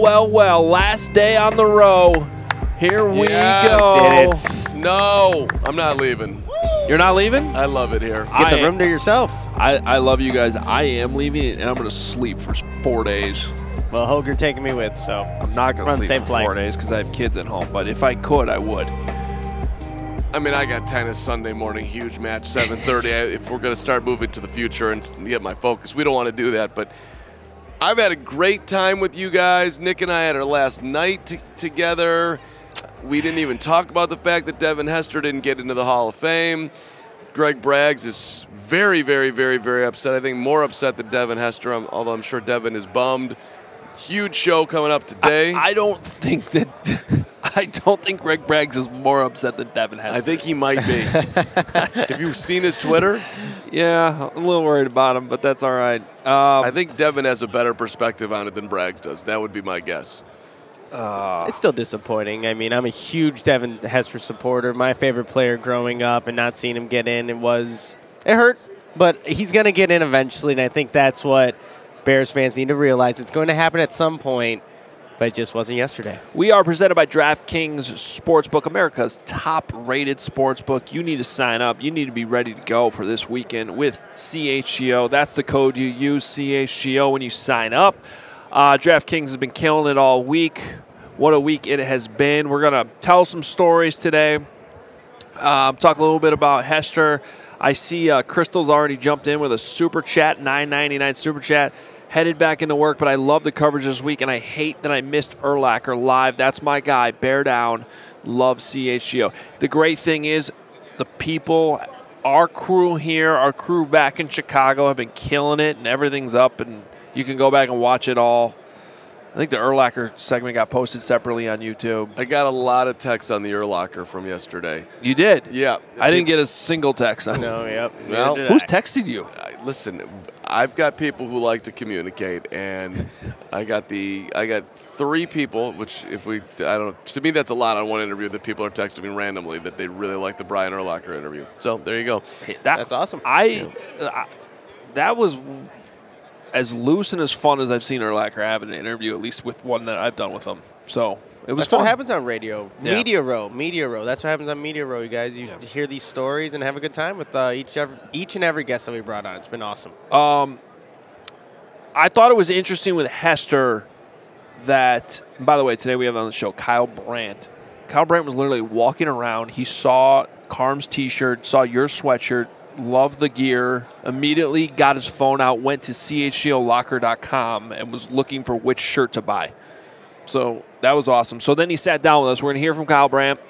Well, well, well. Last day on the row. Here we Yes. go. Did it. No, I'm not leaving. You're not leaving? I love it here. Get I the am- room to yourself. I, I love you guys. I am leaving, and I'm going to sleep for four days. Well, Hoge, you're taking me with, so I'm not going to sleep same for flight. four days because I have kids at home. But if I could, I would. I mean, I got tennis Sunday morning, huge match, 7:30. If we're going to start moving to the future and get my focus, we don't want to do that. But I've had a great time with you guys. Nick and I had our last night t- together. We didn't even talk about the fact that Devin Hester didn't get into the Hall of Fame. Greg Braggs is very, very, very, very upset. I think more upset than Devin Hester, although I'm sure Devin is bummed. Huge show coming up today. I don't think that. I don't think Greg Braggs is more upset than Devin Hester. I think he might be. Have you seen his Twitter? Yeah, I'm a little worried about him, but that's all right. Um, I think Devin has a better perspective on it than Braggs does. That would be my guess. it's still disappointing. I mean, I'm a huge Devin Hester supporter. My favorite player growing up, and not seeing him get in, it was it hurt. But he's going to get in eventually, and I think that's what Bears fans need to realize. It's going to happen at some point, but it just wasn't yesterday. We are presented by DraftKings Sportsbook, America's top rated sportsbook. You need to sign up. You need to be ready to go for this weekend with CHGO. That's the code you use, CHGO, when you sign up. Uh, DraftKings has been killing it all week. What a week it has been. We're going to tell some stories today. Um, talk a little bit about Hester. I see uh, Crystal's already jumped in with a super chat, nine ninety nine super chat. Headed back into work, but I love the coverage this week, and I hate that I missed Urlacher live. That's my guy. Bear down. Love CHGO. The great thing is, the people, our crew here, our crew back in Chicago, have been killing it, and everything's up, and you can go back and watch it all. I think the Urlacher segment got posted separately on YouTube. I got a lot of texts on the Urlacher from yesterday. You did? Yeah. I didn't get a single text on No, yep. Well, Who's texted you? I- Listen, I've got people who like to communicate, and I got the I got three people. Which, if we, I don't. know. To me, that's a lot on one interview that people are texting me randomly that they really like the Brian Urlacher interview. So there you go. That- That's awesome. I, uh, I that was as loose and as fun as I've seen Urlacher have in an interview, at least with one that I've done with him. So it was That's fun. what happens on radio. Yeah. Media row, media row. That's what happens on media row. You guys, you hear these stories and have a good time with uh, each every, each and every guest that we brought on. It's been awesome. I thought it was interesting with Hester that. By the way, today we have on the show Kyle Brandt. Kyle Brandt was literally walking around. He saw Carm's T-shirt, saw your sweatshirt, loved the gear. Immediately got his phone out, went to chgolocker.com, and was looking for which shirt to buy. So that was awesome. So then he sat down with us. We're going to hear from Kyle Brandt,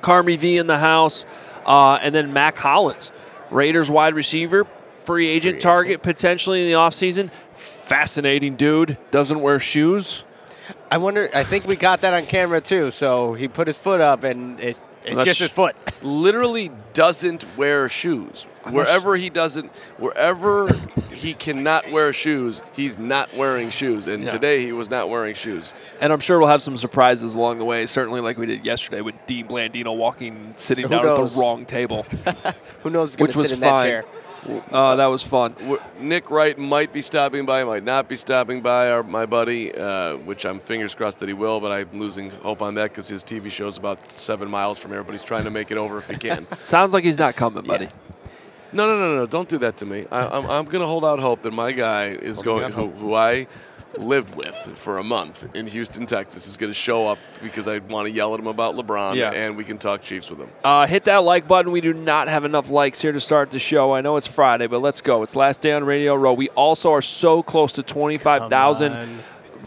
Carmie V in the house, uh, and then Mack Hollins, Raiders wide receiver, free agent target potentially in the offseason. Fascinating dude. Doesn't wear shoes. I wonder. I think we got that on camera too. So he put his foot up, and it's, it's just his foot. literally doesn't wear shoes. Wherever he doesn't, wherever he cannot wear shoes, he's not wearing shoes. And Yeah. today he was not wearing shoes. And I'm sure we'll have some surprises along the way, certainly like we did yesterday with Dean Blandino walking, sitting Who down at the wrong table. Who knows? Which was to sit in that fine. chair? Uh, that was fun. Nick Wright might be stopping by, might not be stopping by. Our, my buddy, uh, which I'm fingers crossed that he will, but I'm losing hope on that because his TV show is about seven miles from here. But he's trying to make it over if he can. Sounds like he's not coming, buddy. No, no, no, no! Don't do that to me. I, I'm, I'm going to hold out hope that my guy is going, who, who I lived with for a month in Houston, Texas, is going to show up because I want to yell at him about LeBron, Yeah. and we can talk Chiefs with him. Uh, hit that like button. We do not have enough likes here to start the show. I know it's Friday, but let's go. It's last day on Radio Row. We also are so close to 25,000 on.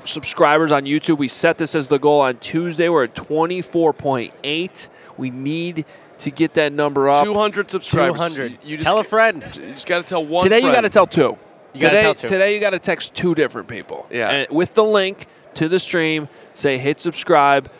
subscribers on YouTube. We set this as the goal on Tuesday. We're at 24.8. We need to get that number up. 200 subscribers. 200. You, you just Tell a friend. You just got to tell one. Today you got to tell two. You gotta today, tell two. Today you got to text two different people. Yeah. And with the link to the stream, say hit subscribe.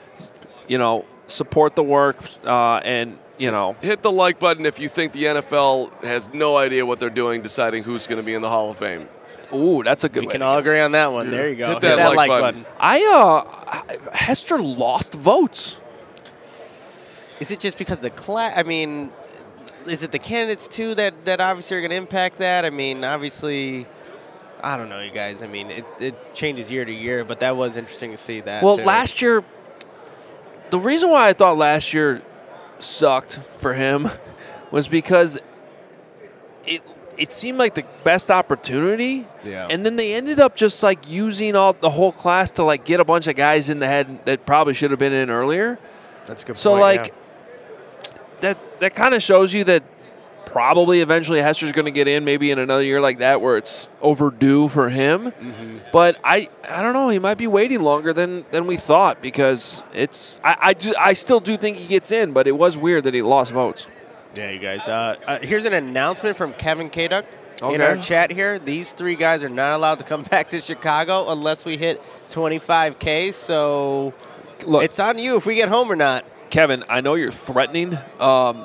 You know, support the work, uh, and you know, Hit the like button if you think the NFL has no idea what they're doing deciding who's going to be in the Hall of Fame. ooh, that's a good We one. can all agree on that one. There you go. Hit that like button. I uh, Hester lost votes. Is it just because the class? I mean, is it the candidates too that that obviously are going to impact that? I mean, obviously, I don't know, you guys. I mean, it, it changes year to year, but that was interesting to see that. Well, too. last year, the reason why I thought last year sucked for him was because it it seemed like the best opportunity. Yeah. And then they ended up just like using all the whole class to like get a bunch of guys in the head that probably should have been in earlier. that's a good. So point, like yeah. That that kind of shows you that probably eventually Hester's going to get in maybe in another year like that where it's overdue for him. Mm-hmm. But I I don't know, he might be waiting longer than than we thought because it's I I, do, I still do think he gets in, but it was weird that he lost votes. Yeah, you guys. Uh, uh, here's an announcement from Kevin Kaduk in our chat here. These three guys are not allowed to come back to Chicago unless we hit 25k. So Look, it's on you if we get home or not. Kevin, I know you're threatening, um,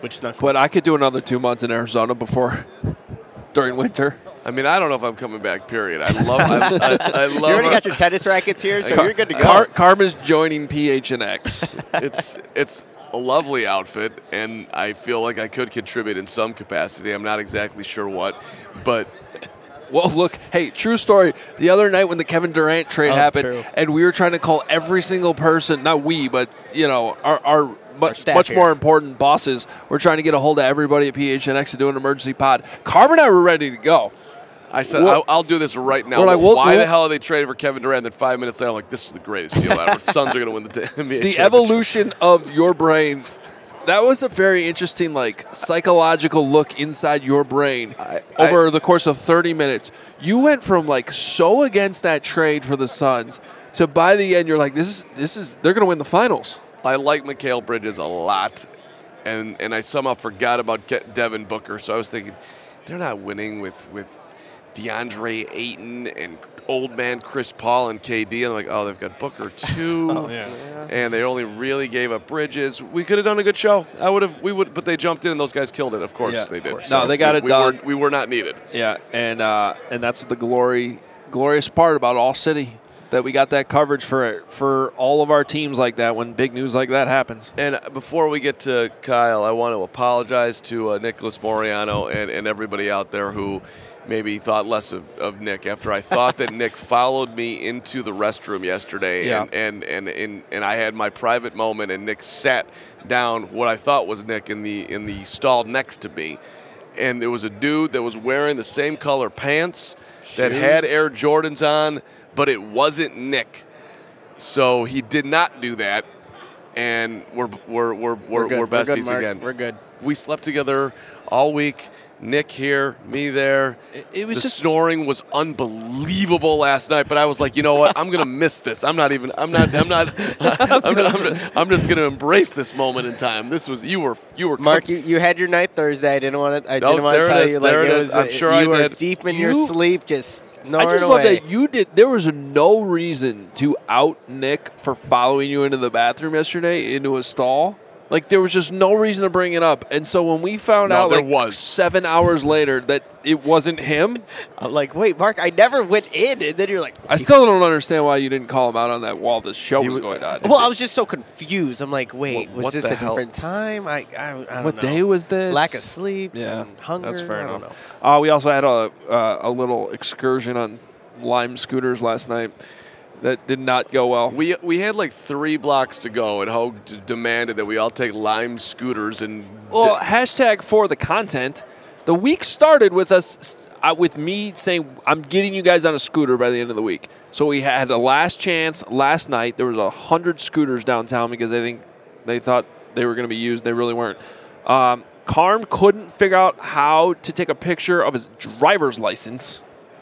Which is not cool. but I could do another 2 months in Arizona before during winter. I mean, I don't know if I'm coming back. Period. I love. I, I, I love. You already got your tennis rackets here, so Car- you're good to go. Car- Karma's joining PHNX. it's it's a lovely outfit, and I feel like I could contribute in some capacity. I'm not exactly sure what, but Well, look, hey, true story. The other night when the Kevin Durant trade Oh, happened, true. and we were trying to call every single person, not we, but you know, our, our much, much here. more important bosses. We're trying to get a hold of everybody at PHNX to do an emergency pod. Carmen and I were ready to go. I said I'll, I'll do this right now. Like, well- Why well- the hell are they trading for Kevin Durant? Then five minutes later, I'm like, this is the greatest deal ever. the Suns are going to win the NBA The evolution of your brain. That was a very interesting, like psychological look inside your brain I- over the course of 30 minutes. You went from like so against that trade for the Suns to by the end, you're like, this is this is they're going to win the finals. I like Mikal Bridges a lot, and and I somehow forgot about Devin Booker. So I was thinking, they're not winning with with DeAndre Ayton and old man Chris Paul and KD. And I'm like, oh, they've got Booker too. And they only really gave up Bridges. We could have done a good show. I would have. We would, but they jumped in and those guys killed it. Of course Yeah, they did. course. No, they got we, it we done. Were, we were not needed. Yeah, and uh, and that's the glory, glorious part about All City that we got that coverage for for all of our teams like that when big news like that happens. And before we get to Kyle, I want to apologize to uh, Nicholas Moriano and, and everybody out there who maybe thought less of, of Nick after I thought that Nick followed me into the restroom yesterday Yeah. and, and, and, and, and I had my private moment and Nick sat down what I thought was Nick in the in the stall next to me. And there was a dude that was wearing the same color pants that had Air Jordans on, but it wasn't Nick. So he did not do that, and we're we're we're we're, we're We're good, besties again. We're good. We slept together all week. Nick here, me there. It- it was the just- snoring was unbelievable last night, but I was like, you know what? I'm gonna miss this. I'm not even. I'm not. I'm not. I'm, not, I'm, not- I'm just gonna embrace this moment in time. This was you were you were Mark, you, you had your night Thursday. I didn't want to. I Oh, didn't want to tell is, you like it was. I'm sure you I were did. deep in your sleep, just I just love that you did. There was no reason to out Nick for following you into the bathroom yesterday into a stall. Like there was just no reason to bring it up. And so when we found No, out there like was. seven hours later that it wasn't him, I'm like, wait, Mark, I never went in, and then you're like, I still don't understand why you didn't call him out on that while the show was going on. well, I was just so confused. I'm like, wait, What- was what this the a hell? different time? I, I, I don't what know. day was this? Lack of sleep. Yeah, and hunger. that's fair I don't enough. know. Uh, we also had a uh, a little excursion on Lime scooters last night that did not go well. We we had like three blocks to go, and Hoge d- demanded that we all take Lime scooters and. Well, hashtag for the content. The week started with us, uh, with me saying, "I'm getting you guys on a scooter by the end of the week." So we had the last chance last night. There was a hundred scooters downtown because I think they thought they were going to be used. They really weren't. Um, Carm couldn't figure out how to take a picture of his driver's license,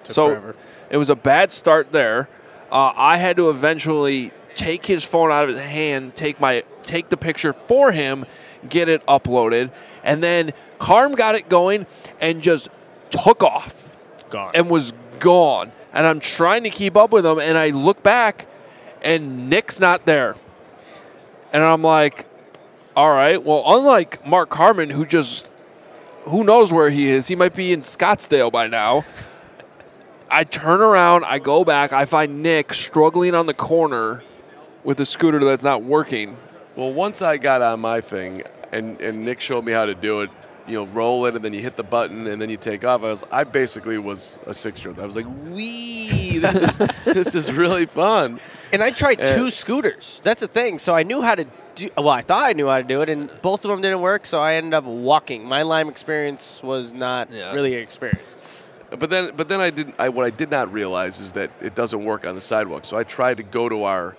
so forever. it was a bad start there. Uh, I had to eventually take his phone out of his hand, take my take the picture for him, get it uploaded, and then Carm got it going and just took off Gone. and was gone. And I'm trying to keep up with him, and I look back, and Nick's not there. And I'm like, all right, well, unlike Mark Carmen, who just who knows where he is, he might be in Scottsdale by now. I turn around, I go back, I find Nick struggling on the corner with a scooter that's not working. Well, once I got on my thing, and and Nick showed me how to do it. You know, roll it, and then you hit the button, and then you take off. I was, I basically was a six-year-old. I was like, "Wee, this is this is really fun." And I tried Uh, two scooters. That's the thing. So I knew how to do. Well, I thought I knew how to do it, and both of them didn't work. So I ended up walking. My Lime experience was not Yeah. really an experience. But then, but then I didn't. I, what I did not realize is that it doesn't work on the sidewalk. So I tried to go to our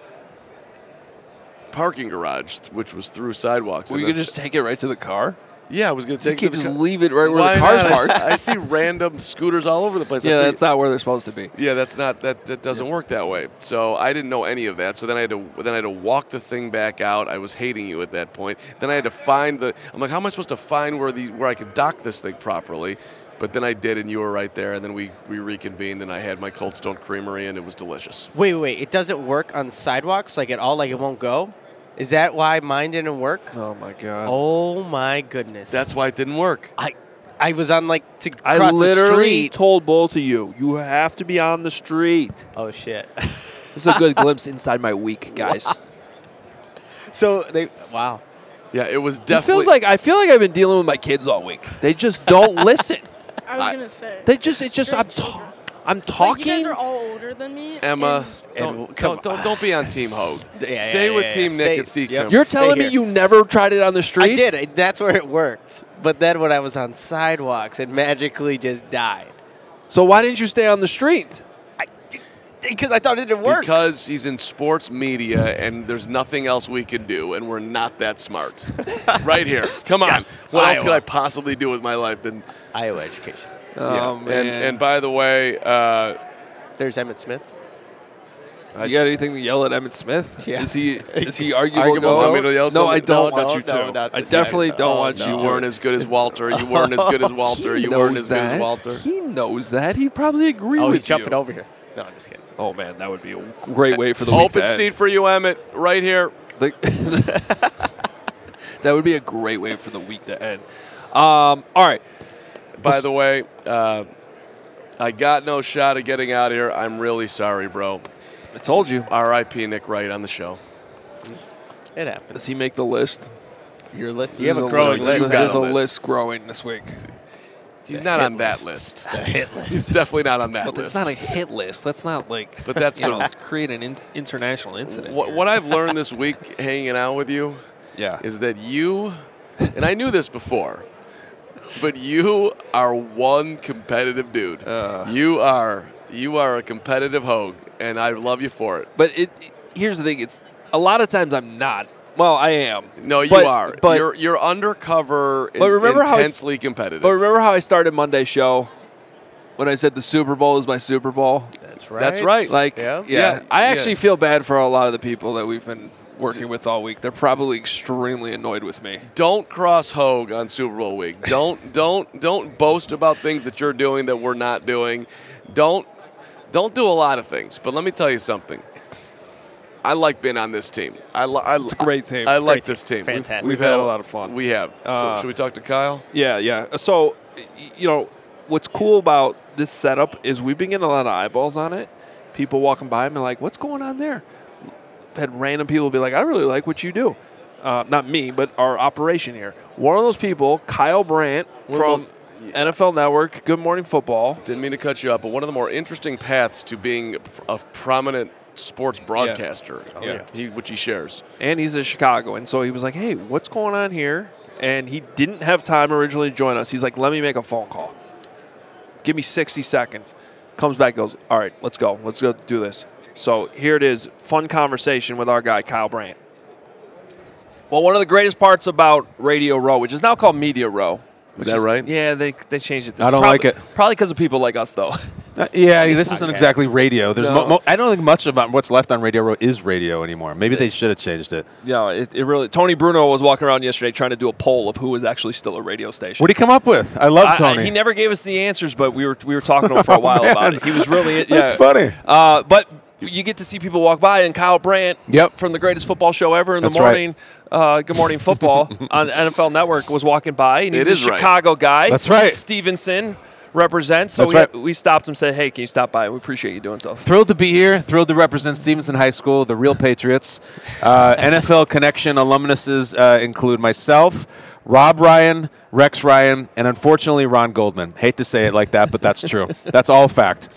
parking garage, which was through sidewalks. Well, and you could then- just take it right to the car. yeah, I was going to You take. can't it to just the leave it right where Why the car's not? I s- parked. I see random scooters all over the place. I Yeah, figured- that's not where they're supposed to be. Yeah, that's not that that doesn't work that way. So I didn't know any of that. So then I had to then I had to walk the thing back out. I was hating you at that point. Then I had to find the. I'm like, how am I supposed to find where the where I could dock this thing properly? But then I did, and you were right there. And then we we reconvened, and I had my Cold Stone Creamery, and it was delicious. Wait, wait, wait. It doesn't work on sidewalks like at all. Like it won't go. Is that why mine didn't work? Oh my god! Oh my goodness. That's why it didn't work. I. I was on like to cross the street. I literally street. told both of you, you have to be on the street. oh shit. This is a good glimpse inside my week, guys. so they. Wow. Yeah, it was It definitely. feels like I feel like I've been dealing with my kids all week. They just don't listen. I was I- gonna say. They just it's just I'm children. ta- I'm Like, talking. you guys are all older than me. Emma. and Don't, And- don't, don't, don't be on Team Hoge. Yeah, Stay yeah, with yeah, Team yeah. Nick Stay- and Steve yep. You're Stay telling me here. you never tried it on the street? I did. I- That's where it worked. But then when I was on sidewalks, it magically just died. So why didn't you stay on the street? Because I thought it didn't work. Because he's in sports media and there's nothing else we can do, and we're not that smart. right here. Come on. Yes. What else could I possibly do with my life than. Iowa education. Oh yeah. man! And, and by the way, uh, There's Emmitt Smith. I you got anything to yell at Emmitt Smith? Yeah. Is he is he arguable? Arguable goat? Want me to yell no, I don't No, want no, you to. no, I definitely guy. don't Oh, want no. you you weren't as good as Walter. You weren't as good as Walter. You weren't knows as good as Walter. He knows that. He probably agree Oh, with he's jumping over here. No, I'm just kidding. Oh man, that would be a great way for the week Open to end. seat for you, Emmitt, right here. That would be a great way for the week to end. Um, all right. By the way, uh, I got no shot of getting out of here. I'm really sorry, bro. I told you. R.I.P. Nick Wright on the show. It happens. Does he make the list? Your list. You have a growing There's, list. there's a a list. list growing this week. He's The not hit on that list. list. The hit list. He's definitely not on that But list. it's not a hit list. That's not like. But that's you the- know, create an in- international incident. what, what I've learned this week hanging out with you Yeah. is that you, and I knew this before, but you are one competitive dude. Uh. you are you are a competitive hogue, and I love you for it. But it. Here's the thing. It's a lot of times I'm not. Well, I am. No, you But- are. But you're you're undercover, But remember how intensely competitive. But remember how I started Monday show when I said the Super Bowl is my Super Bowl? That's right. That's right. Like, Yeah. yeah, Yeah, I yeah. actually feel bad for a lot of the people that we've been working with all week. They're probably extremely annoyed with me. don't cross Hoge on Super Bowl week. Don't don't don't boast about things that you're doing that we're not doing. Don't don't do a lot of things. But let me tell you something. I like being on this team. I, li- I It's a great team. I It's a like great this team. Fantastic. We've had a lot of fun. We have. Uh, so should we talk to Kyle? Yeah, yeah. So, you know, what's cool about this setup is we've been getting a lot of eyeballs on it. People walking by and be like, "What's going on there?" Had random people be like, "I really like what you do." Uh, not me, but our operation here. One of those people, Kyle Brandt One from NFL Network, Good Morning Football. Didn't mean to cut you up, but one of the more interesting paths to being a prominent sports broadcaster, Yeah. he, which he shares. and he's in Chicago. And so he was like, "Hey, what's going on here?" And he didn't have time originally to join us. He's like, "Let me make a phone call. Give me 60 seconds." Comes back, goes, "All right, let's go. Let's go do this." So here it is, fun conversation with our guy Kyle Brandt. Well, one of the greatest parts about Radio Row, which is now called Media Row. Is that right? Yeah, they, they changed it. I don't probably, like it. Probably because of people like us, though. Uh, yeah, this isn't exactly radio. There's No. mo- mo- I don't think much about what's left on Radio Row is radio anymore. Maybe they should have changed it. yeah, it, it really. Tony Bruno was walking around yesterday trying to do a poll of who was actually still a radio station. What did he come up with? I love I- I- Tony. he never gave us the answers, but we were we were talking to him for a Oh, while about it. He was really yeah. That's funny. Uh, but you get to see people walk by, and Kyle Brandt Yep. from the greatest football show ever in That's the right. morning. Uh, Good Morning Football on NFL Network was walking by, and he's It a is right. Chicago guy. That's right. Stevenson represents. So That's we, right. we stopped him, said, "Hey, can you stop by? We appreciate you doing so." Thrilled to be here. Thrilled to represent Stevenson High School, the real Patriots. Uh, NFL Connection alumnuses uh, include myself, Rob Ryan, Rex Ryan, and unfortunately Ron Goldman. Hate to say it like that, but that's true. that's all fact.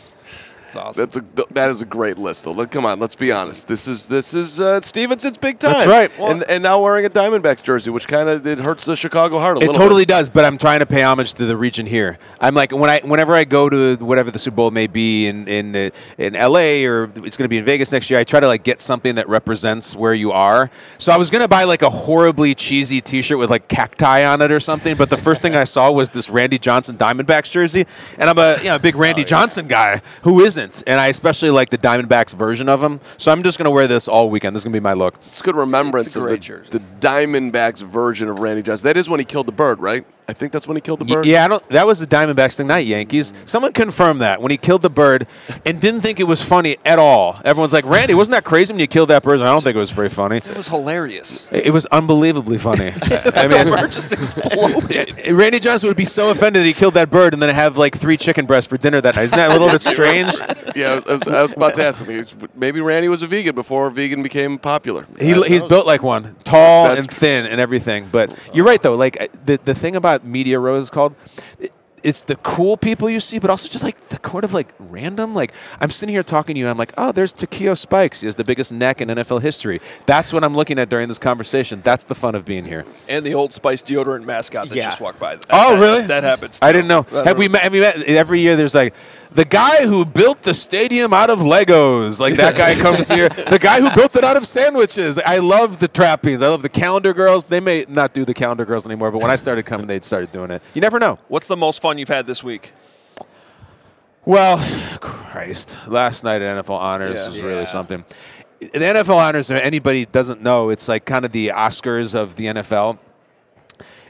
It's awesome. That's a, that is a great list, though. Look, come on, let's be honest. This is this is uh, Stevenson's big time. That's right. and and now wearing a Diamondbacks jersey, which kind of it hurts the Chicago heart a It little. totally bit. does, but I'm trying to pay homage to the region here. I'm like when I whenever I go to whatever the Super Bowl may be in in uh, in LA or it's going to be in Vegas next year, I try to like get something that represents where you are. So I was going to buy like a horribly cheesy T-shirt with like cacti on it or something, but the first thing I saw was this Randy Johnson Diamondbacks jersey, and I'm a you know a big Randy Johnson guy. Who isn't? And I especially like the Diamondbacks version of him. So I'm just going to wear this all weekend. This is going to be my look. It's a good remembrance It's a of the, the Diamondbacks version of Randy Johnson. That is when he killed the bird, right? I think that's when he killed the bird. Yeah, I don't. That was the Diamondbacks thing, not Yankees. Someone confirmed that when he killed the bird, and didn't think it was funny at all. Everyone's like, "Randy, wasn't that crazy when you killed that bird?" I don't think it was very funny. it was hilarious. It it was unbelievably funny. I The mean, bird just exploded. Randy Johnson would be so offended that he killed that bird and then have like three chicken breasts for dinner that night. Isn't that a little bit strange? Yeah, I was, I was, I was about to ask him. Maybe Randy was a vegan before vegan became popular. He, he's built like one, tall That's and thin and everything. But you're right though. Like the the thing about Media Row is called. It's the cool people you see, but also just like the kind of like random. Like I'm sitting here talking to you, and I'm like, oh, there's Takeo Spikes. He has the biggest neck in NFL history. That's what I'm looking at during this conversation. That's the fun of being here. and the Old Spice deodorant mascot that Yeah. just walked by. Oh, that- Oh, that- really? That happens. I didn't know. I don't Have we met? Have we met? Every year, there's like the guy who built the stadium out of Legos. Like that guy comes here. The guy who built it out of sandwiches. I love the trappings. I love the calendar girls. They may not do the calendar girls anymore, but when I started coming, they'd started doing it. You never know. What's the most fun you've had this week? Well, Christ, last night at NFL Honors Yeah. was Yeah. really something. The NFL Honors, if anybody doesn't know, it's like kind of the Oscars of the NFL.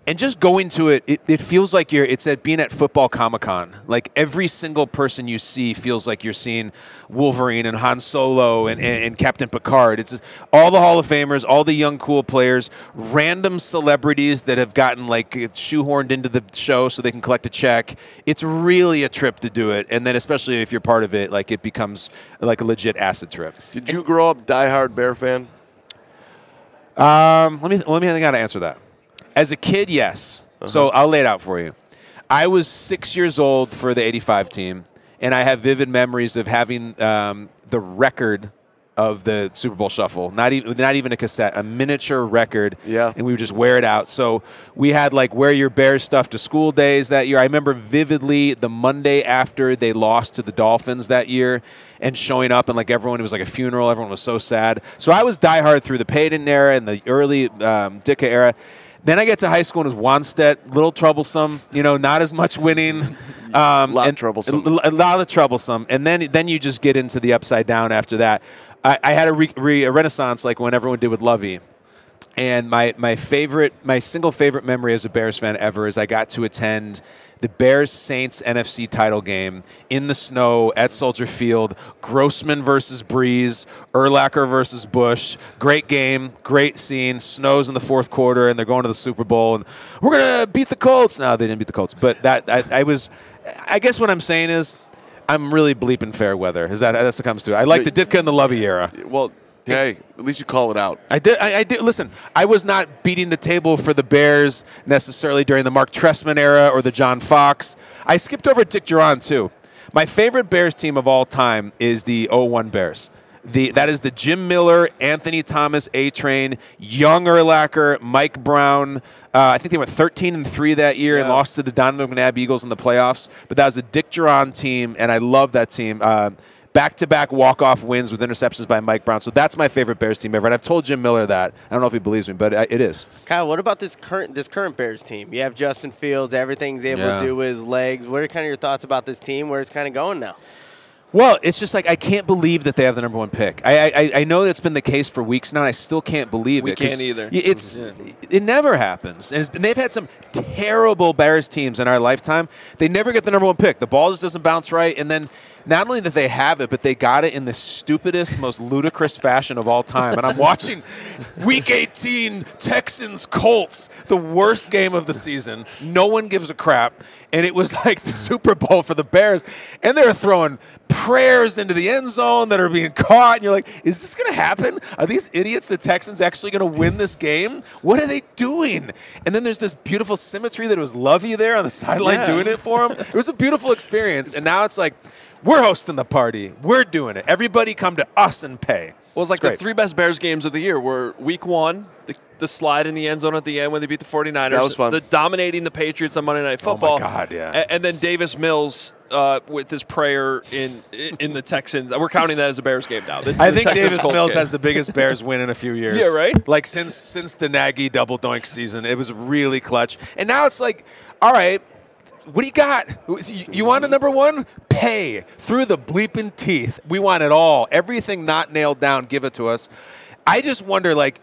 And just going to it, it, it feels like you're. It's at being at football Comic Con. Like every single person you see feels like you're seeing Wolverine and Han Solo and, and, and Captain Picard. It's just all the Hall of Famers, all the young cool players, random celebrities that have gotten like shoehorned into the show so they can collect a check. It's really a trip to do it, and then especially if you're part of it, like it becomes like a legit acid trip. Did you grow up diehard Bear fan? Um, let me let me think how to answer that. As a kid, yes. So I'll lay it out for you. I was six years old for the '85 team, and I have vivid memories of having um, the record of the Super Bowl Shuffle. Not even not even a cassette, a miniature record. Yeah. And we would just wear it out. So we had like wear your Bears stuff to school days that year. I remember vividly the Monday after they lost to the Dolphins that year and showing up and like everyone it was like a funeral. Everyone was so sad. So I was diehard through the Payton era and the early um, Ditka era. Then I get to high school and it was Wannstedt, little troublesome, you know, not as much winning. Um, Lot and- troublesome. A, a lot of troublesome. And then then you just get into the upside down after that. I, I had a, re, re, a renaissance like when everyone did with Lovie. And my, my favorite, my single favorite memory as a Bears fan ever is I got to attend the Bears Saints NFC title game in the snow at Soldier Field. Grossman versus Brees, Urlacher versus Bush. Great game, great scene. Snows in the fourth quarter, and they're going to the Super Bowl, and we're gonna beat the Colts. No, they didn't beat the Colts, but that I, I was. I guess what I'm saying is, I'm really bleeping fair weather. Is that that's what comes to? it. I like the Ditka and the Lovie era. Well, hey, at least you call it out. I did. I, I did. Listen, I was not beating the table for the Bears necessarily during the Mark Trestman era or the John Fox. I skipped over Dick Jauron too. My favorite Bears team of all time is the 01 Bears. The, that is the Jim Miller, Anthony Thomas, A Train, Young Urlacher, Mike Brown. Uh, I think they went 13 and three that year and lost to the Donovan McNabb Eagles in the playoffs. But that was a Dick Jauron team, and I love that team. Uh, Back-to-back walk-off wins with interceptions by Mike Brown. So that's my favorite Bears team ever. And I've told Jim Miller that. I don't know if he believes me, but it is. Kyle, what about this current this current Bears team? You have Justin Fields. Everything's able Yeah. to do with his legs. What are kind of your thoughts about this team? Where it's kind of going now? Well, it's just like I can't believe that they have the number one pick. I I, I know that's been the case for weeks now. and I still can't believe We it. 'cause can't either. It's Yeah. it never happens, and, it's, and they've had some terrible Bears teams in our lifetime. They never get the number one pick. The ball just doesn't bounce right, and then not only that they have it, but they got it in the stupidest, most ludicrous fashion of all time. And I'm watching Week 18 Texans Colts, the worst game of the season. No one gives a crap, and it was like the Super Bowl for the Bears, and they're throwing prayers into the end zone that are being caught, and you're like, is this going to happen? Are these idiots, the Texans, actually going to win this game? What are they doing? And then there's this beautiful symmetry that it was Lovie there on the sideline Yeah. doing it for him. It was a beautiful experience, and now it's like, we're hosting the party. We're doing it. Everybody come to us and pay. Well, it's like the three best Bears games of the year were week one, the, the slide in the end zone at the end when they beat the 49ers. That was fun. The dominating the Patriots on Monday Night Football. Oh my Football. God, yeah. A- And, then Davis Mills uh, with his prayer in in the Texans. We're counting that as a Bears game now. The- I the think Texans Davis Colts Mills game. has the biggest Bears win in a few years. Yeah, right? Like since since the Nagy double doink season, it was really clutch. And now it's like, all right, what do you got? You, want a number one? Pay through the bleeping teeth. We want it all. Everything not nailed down, give it to us. I just wonder, like,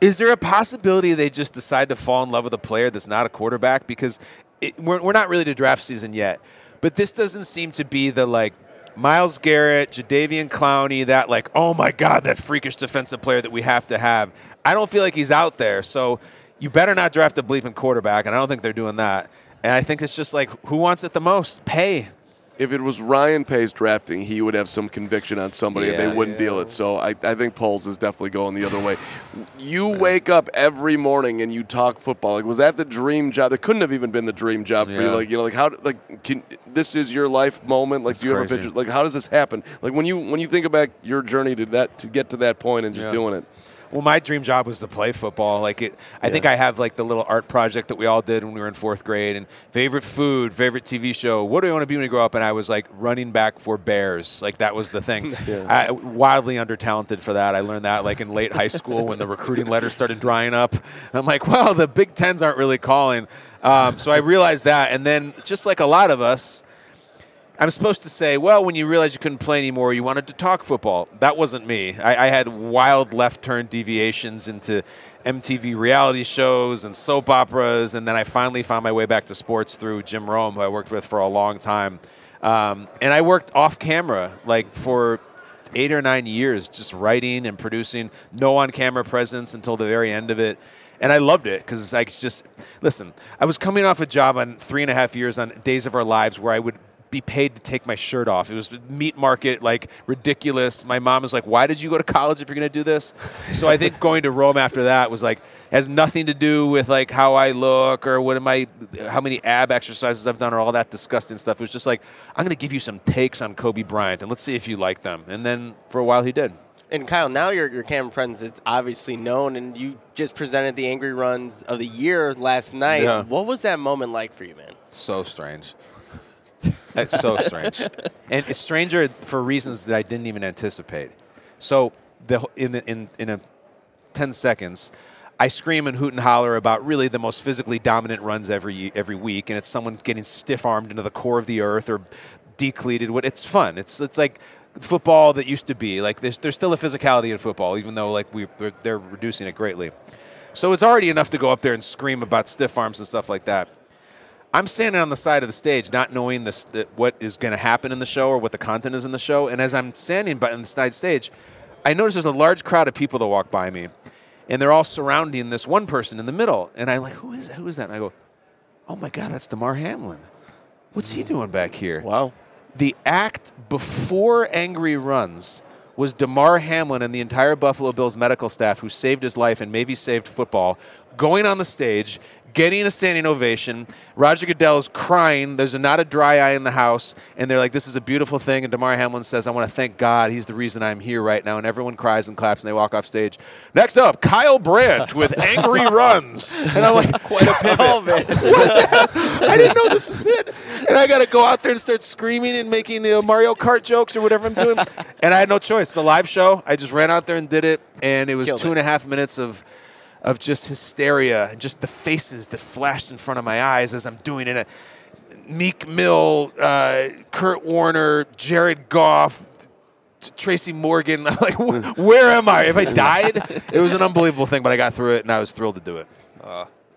is there a possibility they just decide to fall in love with a player that's not a quarterback? Because it, we're, we're not really to draft season yet, but this doesn't seem to be the like Myles Garrett, Jadeveon Clowney, that like, oh my God, that freakish defensive player that we have to have. I don't feel like he's out there. So you better not draft a bleeping quarterback, and I don't think they're doing that. And I think it's just like, who wants it the most? Pay. If it was Ryan Pace drafting, he would have some conviction on somebody and Yeah. they wouldn't deal it. So I, I think Poles is definitely going the other way. You wake up every morning and you talk football. Like, was that the dream job? It couldn't have even been the dream job for you. Yeah. Like, you know, like how, like, can this is your life moment? Like, do you ever crazy. picture, like, how does this happen? Like, when you when you think about your journey to that to get to that point and just Yeah. doing it. Well, my dream job was to play football. Like it, I think I have like the little art project that we all did when we were in fourth grade. And favorite food, favorite TV show. What do I want to be when I grow up? And I was like running back for Bears. Like that was the thing. I, wildly under talented for that. I learned that like in late high school when the recruiting letters started drying up. I'm like, well, the Big Tens aren't really calling. Um, so I realized that, and then just like a lot of us, I'm supposed to say, well, when you realized you couldn't play anymore, you wanted to talk football. That wasn't me. I, I had wild left turn deviations into MTV reality shows and soap operas, and then I finally found my way back to sports through Jim Rome, who I worked with for a long time. Um, and I worked off camera, like for eight or nine years, just writing and producing, no on camera presence until the very end of it. And I loved it because I just listen. I was coming off a job on three and a half years on Days of Our Lives where I would be paid to take my shirt off. It was meat market, like ridiculous. My mom was like, "Why did you go to college if you're going to do this?" So I think going to Rome after that was like has nothing to do with like how I look or what am I, how many ab exercises I've done or all that disgusting stuff. It was just like I'm going to give you some takes on Kobe Bryant and let's see if you like them. And then for a while he did. And Kyle, now your your camera presence is obviously known, and you just presented the Angry Runs of the year last night. Yeah. What was that moment like for you, man? So strange. That's so strange, and it's stranger for reasons that I didn't even anticipate. So the in the, in in a ten seconds, I scream and hoot and holler about really the most physically dominant runs every every week, and it's someone getting stiff armed into the core of the earth or decleated. What it's fun. It's it's like football that used to be. Like there's there's still a physicality in football, even though like we they're- they're reducing it greatly. So it's already enough to go up there and scream about stiff arms and stuff like that. I'm standing on the side of the stage, not knowing this, the, what is going to happen in the show or what the content is in the show. And as I'm standing by on the side stage, I notice there's a large crowd of people that walk by me, and they're all surrounding this one person in the middle. And I'm like, who is who is that? And I go, oh my god, that's Damar Hamlin. What's he doing back here? Wow. The act before Angry Runs was Damar Hamlin and the entire Buffalo Bills medical staff who saved his life and maybe saved football going on the stage, getting a standing ovation. Roger Goodell is crying. There's a, not a dry eye in the house. And they're like, this is a beautiful thing. And Damar Hamlin says, I want to thank God. He's the reason I'm here right now. And everyone cries and claps and they walk off stage. Next up, Kyle Brandt with Angry Runs. And I'm like, Quite a pivot. Oh, man. I didn't know this was it. And I got to go out there and start screaming and making you know, Mario Kart jokes or whatever I'm doing. and I had no choice. The live show, I just ran out there and did it. And it was Killed two it. and a half minutes of of just hysteria and just the faces that flashed in front of my eyes as I'm doing it. Meek Mill, uh, Kurt Warner, Jared Goff, Tracy Morgan. I'm like, wh- where am I? If I died? it was an unbelievable thing, but I got through it and I was thrilled to do it.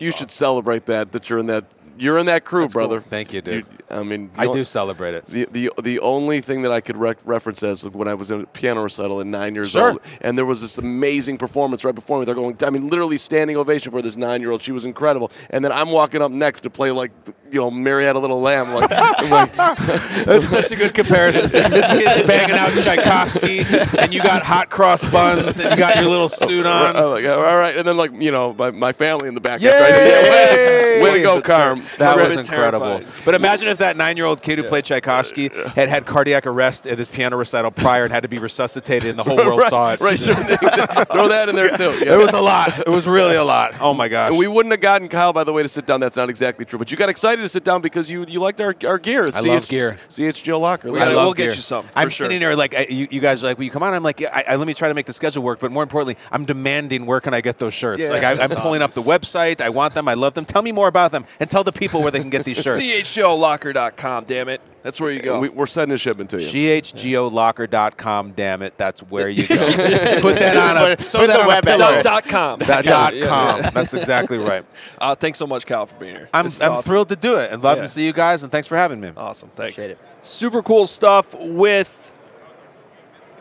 You should celebrate that. That you're in that. You're in that crew, brother. Thank you, dude. You- I mean, I do celebrate it. The, the the only thing that I could rec- reference as when I was in a piano recital at nine years Sure. old, and there was this amazing performance right before me. They're going, I mean, literally standing ovation for this nine year old. She was incredible. And then I'm walking up next to play like, you know, Mary Had a Little Lamb. Like, like, That's such a good comparison. this kid's banging out Tchaikovsky, and you got hot cross buns, and you got your little suit on. Oh like, all right. And then like, you know, my, my family in the back. Yay! way, way to go, Carm. That was incredible. terrified. But imagine if that nine-year-old kid who played Tchaikovsky had had cardiac arrest at his piano recital prior and had to be resuscitated, and the whole world right, saw it. Right, sure. Throw that in there too. Yeah. It was a lot. It was really a lot. Oh my gosh. And we wouldn't have gotten Kyle, by the way, to sit down. That's not exactly true. But you got excited to sit down because you, you liked our, our gear. I love gear. Locker. We I gotta- love we'll get you some, I'm sure. sitting there like I, you, you guys are like, will you come on? I'm like, yeah, I, I, let me try to make the schedule work. But more importantly, I'm demanding where can I get those shirts? Yeah. like I, I'm pulling up the website. I want them. I love them. Tell me more about them and tell the people where they can get these shirts. CHGOlocker.com, damn it. That's where you go. We, we're sending a shipment to you. CHGOlocker.com, damn it. That's where you go. Put that on a, Put- put that the on web a pillow. dot com. That dot yeah, com. yeah. That's exactly right. Uh, thanks so much, Kyle, for being here. I'm, I'm awesome. thrilled to do it and love Yeah. to see you guys. And thanks for having me. Awesome. Thanks. Appreciate it. Super cool stuff with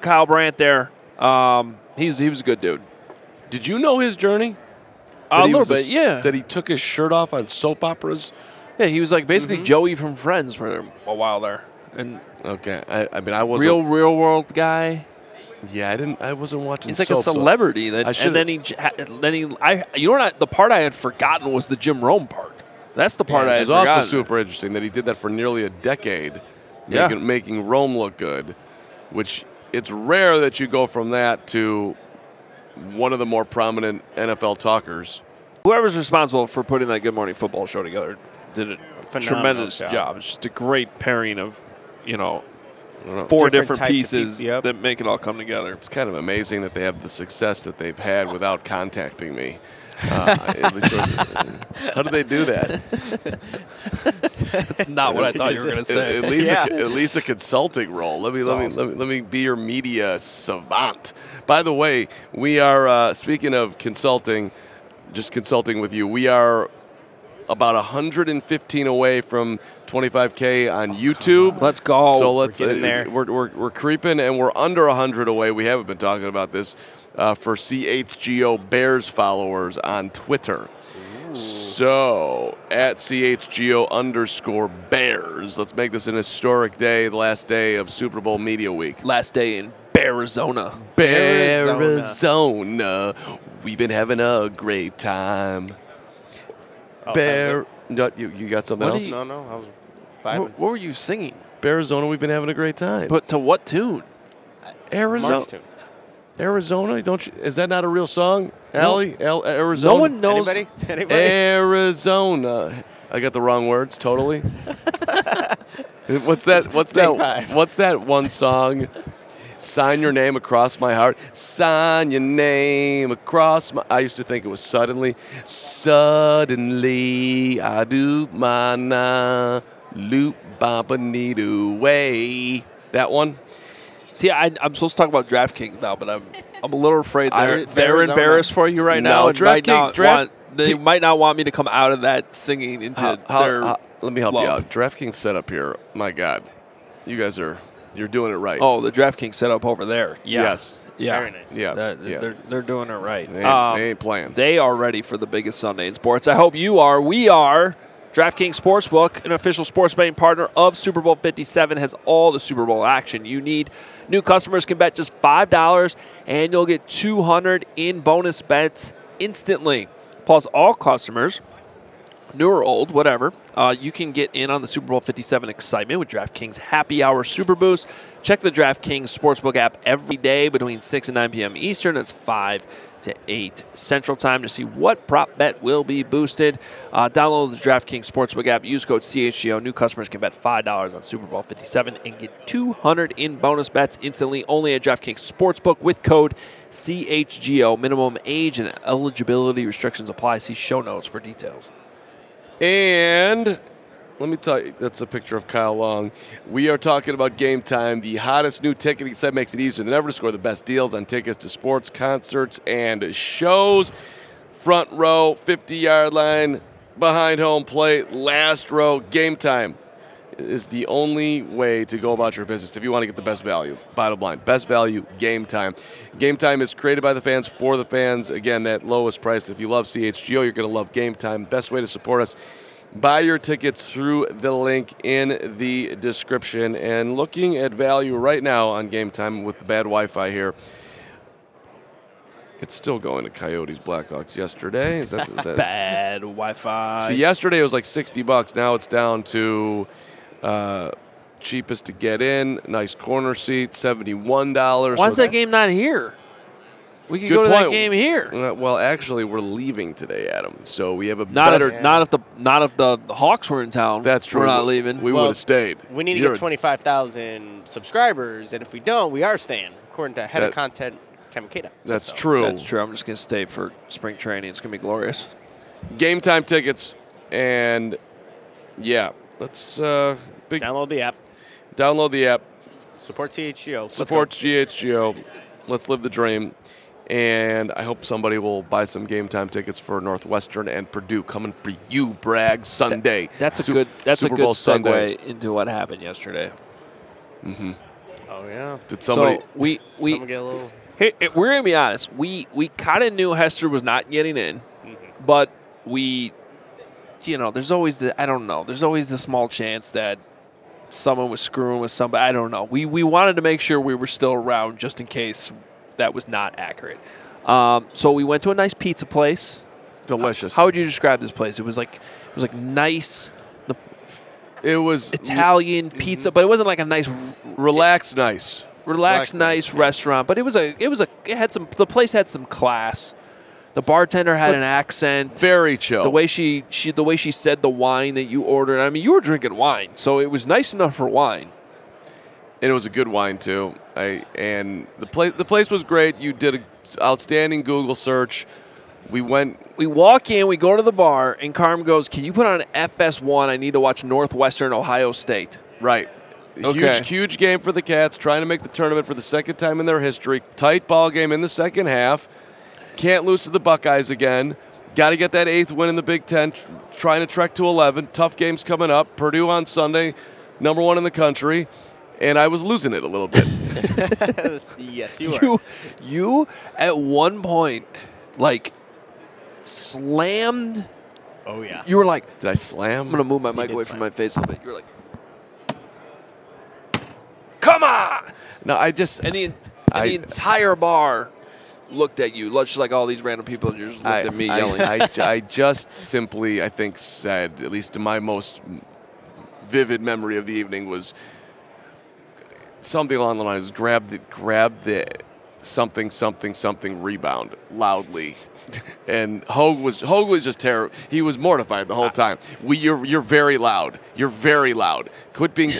Kyle Brandt there. Um, he's he was a good dude. Did you know his journey? A little was bit, s- yeah. That he took his shirt off on soap operas. Yeah, he was like basically Mm-hmm. Joey from Friends for a while there, and Okay, I, I mean, I was real real world guy. Yeah, I didn't. I wasn't watching. He's like a soap, so- celebrity. That I and then he then he I you know what I, the part I had forgotten was the Jim Rome part. That's the part I Which had is also forgotten. super interesting that he did that for nearly a decade, Yeah. making, making Rome look good. Which it's rare that you go from that to one of the more prominent NFL talkers. Whoever's responsible for putting that Good Morning Football show together did a Phenomenal tremendous job. job. It's just a great pairing of you know know. four Different different, pieces people, yep. that make it all come together. It's kind of amazing that they have the success that they've had without contacting me. Uh, at how do they do that? That's not what I thought you were going to say. at least, Yeah. a, at least a consulting role. Let me let me, let me let me be your media savant. By the way, we are uh, speaking of consulting, just consulting with you. We are about 115 away from 25k on YouTube. Let's go. So let's We're uh, there. We're, we're, we're creeping and we're under 100 away. We haven't been talking about this uh, for CHGO Bears followers on Twitter. So at CHGO underscore Bears. Let's make this an historic day, the last day of Super Bowl Media Week. Last day in Arizona. Arizona. We've been having a great time. Oh, Bear. No, you, you got something What else? you- No, no, I was What, vibing. what were you singing? Arizona, we've been having a great time. But to what tune? Arizona. Mark's tune. Arizona, don't you? Is that not a real song, Allie? El, Arizona. No one knows. Anybody? Anybody? Arizona. I got the wrong words totally. what's that? What's Take that? five. What's that one song? Sign your name across my heart. Sign your name across my. I used to think it was suddenly. Suddenly, I do my na loop baba need way. That one. See, I, I'm supposed to talk about DraftKings now, but I'm I'm a little afraid they're, they're embarrassed for you right now. No, and might DraftKings- Draft- want they might not want me to come out of that singing into How- how- their. how- let me help you love. out. DraftKings setup here. My God, you guys are you're doing it right. oh, the DraftKings setup over there. Yeah. Yes. Yeah. Very nice. Yeah, They're, yeah. they're, they're doing it right. They ain't, Um, they ain't playing. They are ready for the biggest Sunday in sports. I hope you are. We are. DraftKings Sportsbook, an official sports betting partner of Super Bowl 57, has all the Super Bowl action you need. New customers can bet just $5 and you'll get 200 in bonus bets instantly. Plus, all customers, new or old, whatever, uh, you can get in on the Super Bowl 57 excitement with DraftKings Happy Hour Super Boost. Check the DraftKings Sportsbook app every day between 6 and 9 p.m. Eastern. It's 5 to 8 Central Time to see what prop bet will be boosted. Uh, download the DraftKings Sportsbook app. Use code CHGO. New customers can bet $5 on Super Bowl 57 and get 200 in bonus bets instantly only at DraftKings Sportsbook with code CHGO. Minimum age and eligibility restrictions apply. See show notes for details. And let me tell you, that's a picture of Kyle Long. We are talking about Game Time, the hottest new ticketing site makes it easier than ever to score the best deals on tickets to sports, concerts, and shows. Front row, 50 yard line, behind home plate, last row, Game Time is the only way to go about your business if you want to get the best value. Bottom line, best value, game time. Game time is created by the fans for the fans. Again, that lowest price. If you love CHGO, you're going to love game time. Best way to support us. Buy your tickets through the link in the description. And looking at value right now on game time with the bad Wi Fi here. It's still going to Coyotes Blackhawks yesterday. Is that, is that Bad Wi Fi. so yesterday it was like sixty bucks. Now it's down to uh, cheapest to get in. Nice corner seat, seventy one dollars. Why is that game not here? We could Good go to point. that game here. Uh, well, actually, we're leaving today, Adam. So we have a Not better. if not if the not if the, the Hawks were in town. that's true. We're not leaving. We Well, would have stayed. We need to You're- get 25,000 subscribers, and if we don't, we are staying, according to head That- of content Kevin Kada. That's So, true. That's true. I'm just gonna stay for spring training. It's gonna be glorious. Game time tickets, and yeah, let's uh, big Download the app. download the app. Support CHGO. Let's go. supports CHGO. Let's live the dream. And I hope somebody will buy some game time tickets for Northwestern and Purdue coming for you, Bragg, Sunday. That's a Su- good. That's Super a good Bowl segue Sunday. into what happened yesterday. Oh, yeah. Did somebody? so we we Someone get a little. Here, eh, we're gonna be honest. We we kind of knew Hester was not getting in, but we, you know, there's always the I don't know. There's always the small chance that someone was screwing with somebody. I don't know. We we wanted to make sure we were still around just in case that was not accurate. Um, so we went to a nice pizza place. delicious. How would you describe this place? It was like it was like nice it was Italian pizza, but it wasn't like a nice relaxed, nice. relaxed, Relaxed, nice restaurant. But it was a, it was a, it had some. The place had some class. The bartender had But an accent. Very chill. The way she, she, the way she said the wine that you ordered. I mean, you were drinking wine, so it was nice enough for wine. And it was a good wine too. I and the place the place was great. You did an outstanding Google search. We went. We walk in, we go to the bar, and Carm goes, "Can you put on FS1? I need to watch Northwestern Ohio State." Right. Okay. Huge, huge game for the Cats, trying to make the tournament for the second time in their history. Tight ball game in the second half. Can't lose to the Buckeyes again. Got to get that eighth win in the Big Ten. Trying to trek to 11. Tough games coming up. Purdue on Sunday, number one in the country. And I was losing it a little bit. Yes, you. You, you at one point, like, slammed. Oh, yeah. You were like, Did I slam? I'm gonna move my mic away slam. from my face a little bit. You were like, "Come on!" no, I just. And the, and I- the entire bar looked at you, just like all these random people just looked I, at me yelling. I, I just simply, I think, said, at least to my most vivid memory of the evening, was something along the lines: grab the, grab the something, something, something rebound loudly. And Hoge was Hoge was just terrible. He was mortified the whole time. We, you're you're very loud. You're very loud. Quit being.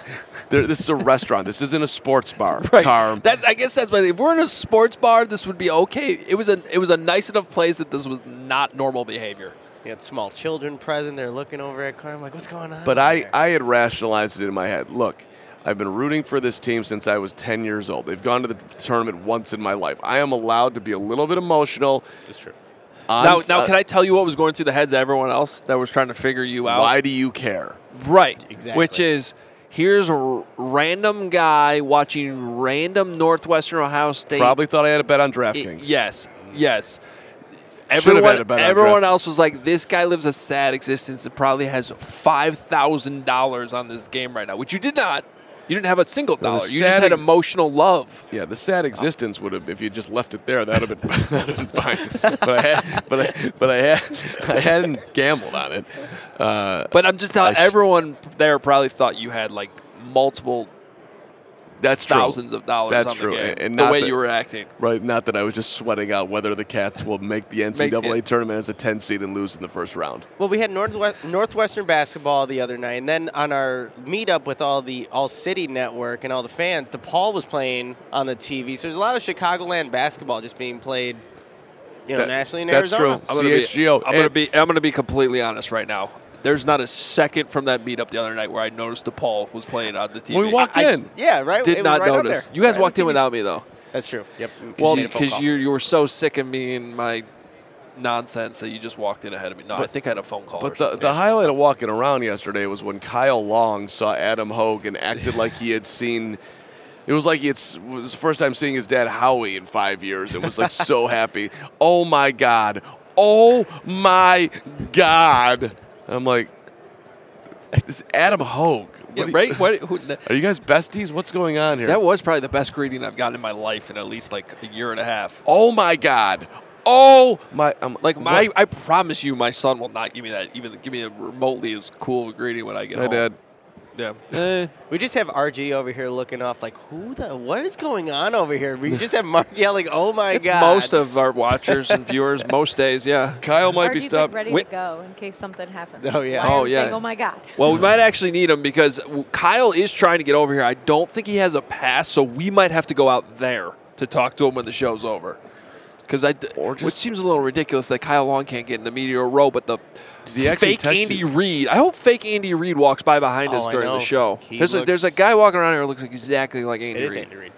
there, this is a restaurant. This isn't a sports bar. Right. Carm. That I guess that's why if we're in a sports bar, this would be okay. It was a it was a nice enough place that this was not normal behavior. You had small children present. They're looking over at Carm like, what's going on? But I, there?" I had rationalized it in my head. Look, I've been rooting for this team since I was 10 years old. They've gone to the tournament once in my life. I am allowed to be a little bit emotional. This is true. On- Now, now, uh, can I tell you what was going through the heads of everyone else that was trying to figure you out? Why do you care? Right. Exactly. Which is here's a r- random guy watching random Northwestern Ohio State. Probably thought I had a bet on I- DraftKings. yes. Yes. Everyone, had a bet everyone DraftKings. else was like, "This guy lives a sad existence and probably has five thousand dollars on this game right now," which you did not. You didn't have a single dollar. You just had ex- emotional love. Yeah, the sad existence would have if you just left it there. That would have been that'd have been fine. but I had, but I, but I had, I hadn't gambled on it. Uh, But I'm just telling everyone there probably thought you had like multiple that's true. thousands of dollars That's on the true. game. And- and the way that- you were acting. Right, not that I was just sweating out whether the Cats will make the NCAA it. tournament as a 10 seed and lose in the first round. Well, we had Northwest, Northwestern basketball the other night, and then on our meetup with all the All City Network and all the fans, DePaul was playing on the TV. So there's a lot of Chicagoland basketball just being played, you know, That- nationally in that's Arizona. true. I'm gonna be- CHGO. I'm gonna be. I'm gonna be completely honest right now. There's not a second from that meetup the other night where I noticed DePaul was playing on the TV. When we walked I in, Yeah, right. did it not right notice. You guys Right walked in without me though. That's true. Yep. Well, you made a phone because you you were so sick of me and my nonsense that you just walked in ahead of me. No, I think I had a phone call. or But the, something. the highlight of walking around yesterday was when Kyle Long saw Adam Hoge and acted like he had seen. It was like he had, s- it was the first time seeing his dad Howie in five years and was like so happy. Oh my God. Oh my God. I'm like, this Adam Hoge. yeah, What are you- right? What, who, Are you guys besties? What's going on here? that was probably the best greeting I've gotten in my life in at least like a year and a half. oh my God. Oh my. I'm, Like my, what? I promise you, my son will not give me that. Even give me a remotely as cool greeting when I get My home. dad. Yeah. Eh. We just have RG over here looking off like, who the, what is going on over here? We just have Mark yelling, oh my It's God. most of our watchers and viewers most days. Yeah. Kyle might be Artie's stopped. like ready Wait- to go in case something happens. Oh, yeah. Why Oh, yeah. Saying, oh my God. Well, we might actually need him because Kyle is trying to get over here. I don't think he has a pass, so we might have to go out there to talk to him when the show's over. Because I, Or which seems a little ridiculous that Kyle Long can't get in the media row, but the Did he actually fake text Andy you? Reid. I hope fake Andy Reid walks by behind us Oh, I during the show. He There's a, there's a guy walking around here who looks exactly like Andy It is Reid. Andy Reid.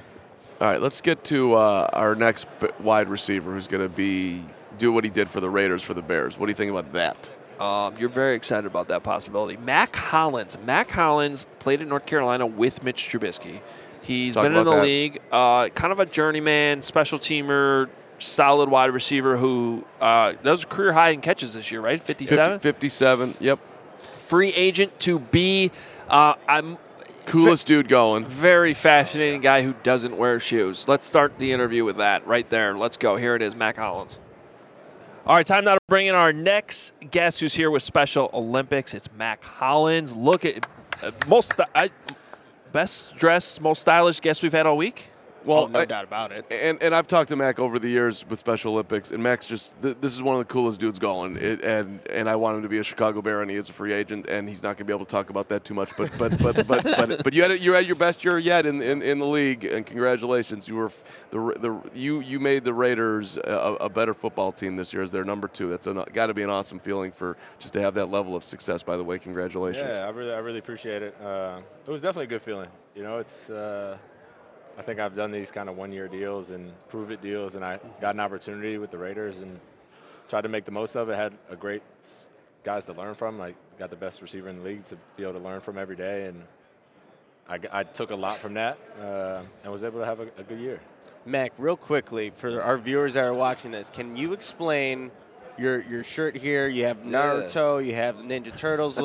All right, let's get to uh, our next b- wide receiver who's going to be do what he did for the Raiders for the Bears. What do you think about that? Um, you're very excited about that possibility. Mack Hollins. Mack Hollins played in North Carolina with Mitch Trubisky. He's Talk been in the that. league, uh, kind of a journeyman, special teamer, solid wide receiver who uh, that was a career high in catches this year, right? 57. 50, 57. Yep. Free agent to be. Uh, I'm Coolest dude going. very fascinating guy who doesn't wear shoes. Let's start the interview with that right there. Let's go. Here it is, Mack Hollins. All right, time now to bring in our next guest who's here with Special Olympics. It's Mack Hollins. Look at uh, most I, best dressed, most stylish guest we've had all week. Well, oh, no I- doubt about it. and and I've talked to Mack over the years with Special Olympics, and Mack's just th- this is one of the coolest dudes going. It, and and I want him to be a Chicago Bear, and he is a free agent, and he's not going to be able to talk about that too much. But but but but but, but you had it, you're at your best year yet in, in, in the league, and congratulations. You were f- the Ra- the you you made the Raiders a, a better football team this year as their number two. That's got to be an awesome feeling for just to have that level of success. By the way, congratulations. Yeah, I really, I really appreciate it. Uh, it was definitely a good feeling. You know, it's. Uh, I think I've done these kind of one-year deals and prove-it deals, and I got an opportunity with the Raiders and tried to make the most of it. Had a great guys to learn from. I got the best receiver in the league to be able to learn from every day, and I took a lot from that uh, and was able to have a, a good year. Mack, real quickly, for our viewers that are watching this, can you explain your your shirt here? You have Naruto, you have Ninja Turtles.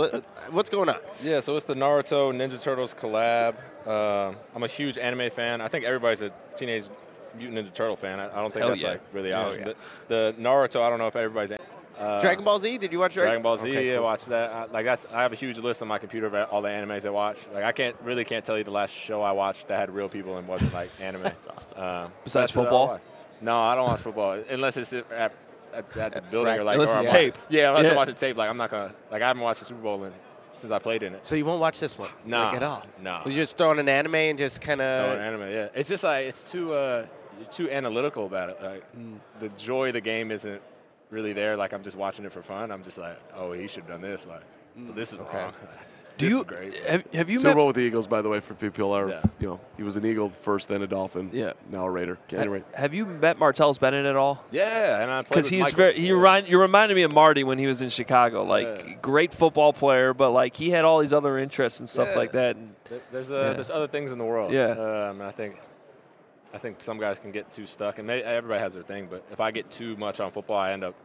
What's going on? Yeah, so it's the Naruto Ninja Turtles collab. Um I'm a huge anime fan. I think everybody's a Teenage Mutant Ninja Turtle fan. I, I don't think Hell that's yeah. like really Hell option. yeah. The, the Naruto, I don't know if everybody's. Uh, Dragon Ball Z? Did you watch Dragon Ball Z, Okay, yeah, cool. watch that. I, like that's, I have a huge list on my computer of all the animes I watch. Like I can't really can't tell you the last show I watched that had real people and wasn't like anime. that's awesome. Uh, Besides that's what I football? No, I don't watch football unless it's at, at, at the building or like Unless or it's I'm watching- tape. Yeah, unless Yeah. I'm watching tape. Like I'm not gonna like I haven't watched the Super Bowl in, since I played in it. So you won't watch this one? Nah, Like at all? nah. Was you just throwing an anime and just kind an of. anime, yeah. It's just like it's too uh, you're too analytical about it. Like the joy of the game isn't really there. Like I'm just watching it for fun. I'm just like, oh, he should have done this. Like this is wrong. Do this you is great. have, have you Super met Bowl with the Eagles, by the way, for people are Yeah. you know he was an Eagle first, then a Dolphin. Yeah. Now a Raider. Anyway, have you met Martellus Bennett at all? Yeah, and I played Because he's Michael. very he Yeah. remind you reminded me of Marty when he was in Chicago. Like Yeah. great football player, but like he had all these other interests and stuff Yeah. like that. And There's uh, Yeah. there's other things in the world. Yeah. Um, I think I think some guys can get too stuck, and may, everybody has their thing. But if I get too much on football, I end up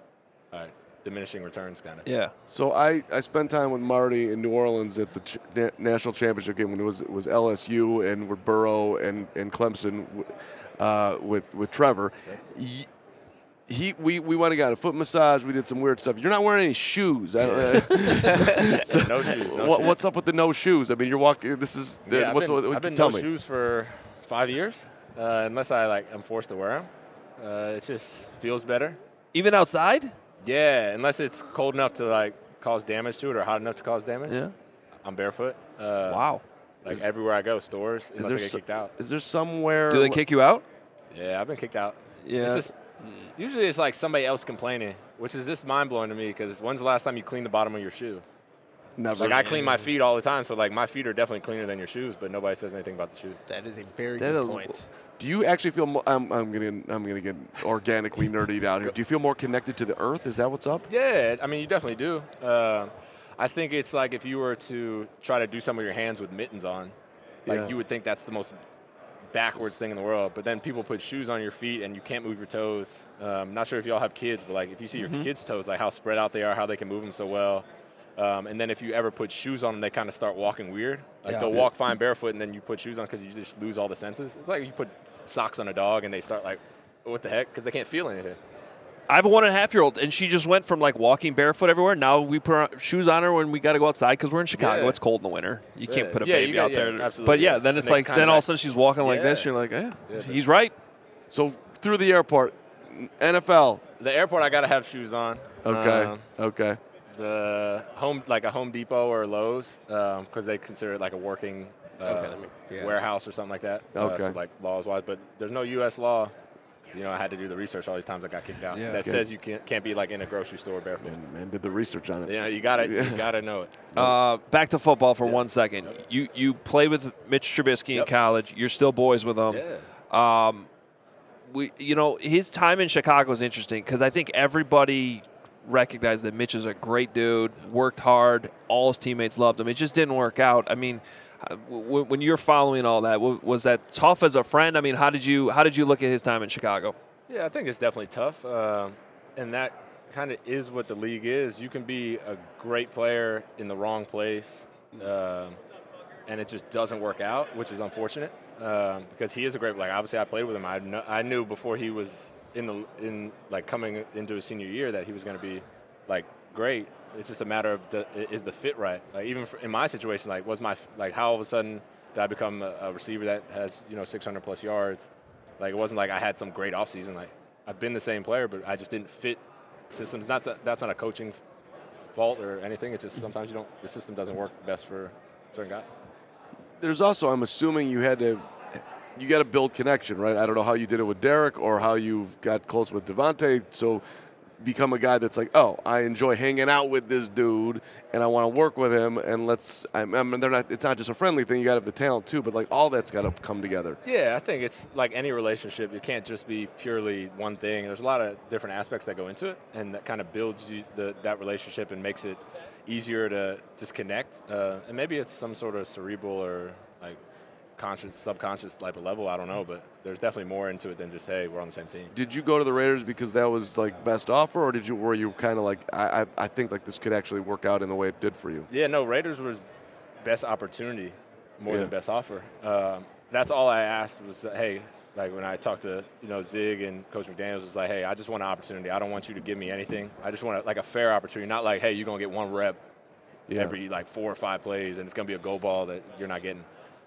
uh, diminishing returns, kind of. yeah, so I, I spent time with Marty in New Orleans at the ch- na- national championship game when it was it was LSU and with Burrow and and Clemson uh, with with Trevor. He, he we, we went and got a foot massage. We did some weird stuff. You're not wearing any shoes. I don't, no shoes. No what, shoes. what's up with the no shoes? I mean, you're walking. This is Yeah, I've been, what, what, I've been tell no me. shoes for five years, uh, unless I like I'm forced to wear them. Uh, it just feels better. even outside. Yeah, unless it's cold enough to like cause damage to it or hot enough to cause damage. Yeah. I'm barefoot. Uh, Wow. Like everywhere I go, stores, Is unless there I get so- kicked out. Is there somewhere? Do they kick you out? Yeah, I've been kicked out. Yeah. It's just, usually it's like somebody else complaining, which is just mind blowing to me because when's the last time you cleaned the bottom of your shoe? Never. Like I clean my feet all the time, so like my feet are definitely cleaner than your shoes, but nobody says anything about the shoes. That is a very That good is- point. Do you actually feel? Mo- I'm, I'm gonna I'm gonna get organically nerdy out here. Do you feel more connected to the earth? Is that what's up? Yeah, I mean you definitely do. Uh, I think it's like if you were to try to do some of your hands with mittens on, like Yeah. you would think that's the most backwards thing in the world. But then people put shoes on your feet and you can't move your toes. Um, not sure if y'all have kids, but like if you see your kids' toes, like how spread out they are, how they can move them so well. Um, and then if you ever put shoes on them, they kind of start walking weird. Like Yeah. they'll walk fine barefoot, and then you put shoes on because you just lose all the senses. It's like you put socks on a dog and they start like, what the heck? Because they can't feel anything. I have a one and a half year old, and she just went from like walking barefoot everywhere. Now we put our shoes on her when we got to go outside because we're in Chicago. Yeah. It's cold in the winter. You can't put a Yeah, baby got- out yeah, there. absolutely, But yeah, yeah. then it's like then all of a sudden she's walking like this. Yeah. You're like, eh, Yeah. he's right. So through the airport, NFL. The airport, I gotta have shoes on. Okay. Um, okay. The home, like a Home Depot or Lowe's, because they consider it like a working uh, Okay, me- yeah. warehouse or something like that. Uh, Okay. so like laws wise, but there's no U.S. law. You know, I had to do the research all these times I got kicked out. Yeah. That Okay. says you can't can't be like in a grocery store barefoot. And, and did the research on it. You know, you gotta Yeah. you gotta know it. Uh, back to football for Yeah. one second. You you played with Mitch Trubisky in college. You're still boys with him. Yeah. Um, we, you know, his time in Chicago is interesting because I think everybody recognized that Mitch is a great dude, worked hard, all his teammates loved him. It just didn't work out. I mean, uh, when you're following all that, was that tough as a friend? I mean, how did you how did you look at his time in Chicago? Yeah, I think it's definitely tough, um, and that kind of is what the league is. You can be a great player in the wrong place, um, and it just doesn't work out, which is unfortunate um, because he is a great. Like obviously, I played with him. I, kn- I knew before he was in the in like coming into his senior year that he was going to be like great. It's just a matter of the, is the fit right. Like even for, in my situation, like was my like how all of a sudden did I become a, a receiver that has you know 600 plus yards? Like it wasn't like I had some great offseason. Like I've been the same player, but I just didn't fit systems. Not that, that's not a coaching fault or anything. It's just sometimes you don't. The system doesn't work best for certain guys. There's also, I'm assuming you had to, you got to build connection, right? I don't know how you did it with Derek or how you got close with Davante. So become a guy that's like, oh, I enjoy hanging out with this dude and I want to work with him. And let's, I mean, they're not, it's not just a friendly thing. You got to have the talent too, but like all that's got to come together. Yeah, I think it's like any relationship. It can't just be purely one thing. There's a lot of different aspects that go into it, and that kind of builds you the, that relationship and makes it easier to just connect. Uh, and maybe it's some sort of cerebral or like conscious, subconscious type of level. I don't know, but there's definitely more into it than just hey, we're on the same team. Did you go to the Raiders because that was like best offer, or did you were you kind of like I, I I think like this could actually work out in the way it did for you? Yeah, no, Raiders was best opportunity more Yeah. than best offer. Um, that's all I asked was, that, hey, like when I talked to you know Zig and Coach McDaniels was like, hey, I just want an opportunity. I don't want you to give me anything. I just want a, like a fair opportunity, not like, hey, you're gonna get one rep Yeah. every like four or five plays, and it's gonna be a go ball that you're not getting.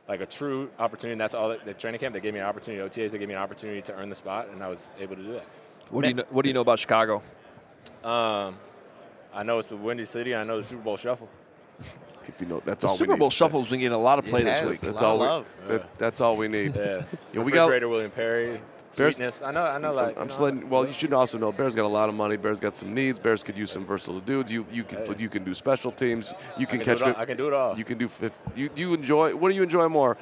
Like a true opportunity. And that's all. That, the training camp, they gave me an opportunity. OTAs, they gave me an opportunity to earn the spot, and I was able to do that. What do you know, What do you know about Chicago? Um, I know it's the Windy City. and I know the Super Bowl Shuffle. If you know, that's The all Super we Bowl need. Shuffle's been getting a lot of play It this has. week. That's Lot all. of We, love. that- that's all we need. Yeah, Yeah, we got- refrigerator William Perry. Bears- sweetness. I know. I know. Like I'm you know, letting. Well, you should also know Bears got a lot of money. Bears got some needs. Bears could use some versatile dudes. You you can Hey. you can do special teams. You I can, can, catch. it I can do it all. You can do. You you enjoy. What do you enjoy more?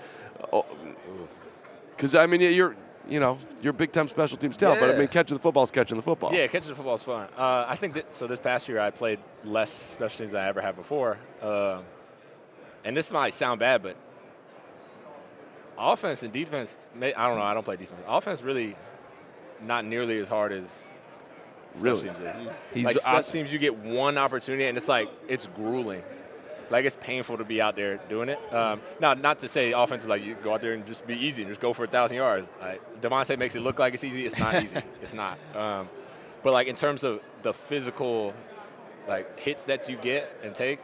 Because I mean, you're you know you're big time special teams talent, but I mean, catching the football is catching the football. Yeah, catching the football is fun. Uh, I think that, so. This past year, I played less special teams than I ever have before. Um and this might sound bad, but offense and defense. May, I don't know. I don't play defense. Offense really not nearly as hard as Really? is. He's like special teams, you get one opportunity, and it's like it's grueling. Like it's painful to be out there doing it. Um, now, not to say offense is like you go out there and just be easy and just go for a thousand yards. Like, Davante makes it look like it's easy. It's not easy. it's not. Um, but like in terms of the physical, like hits that you get and take,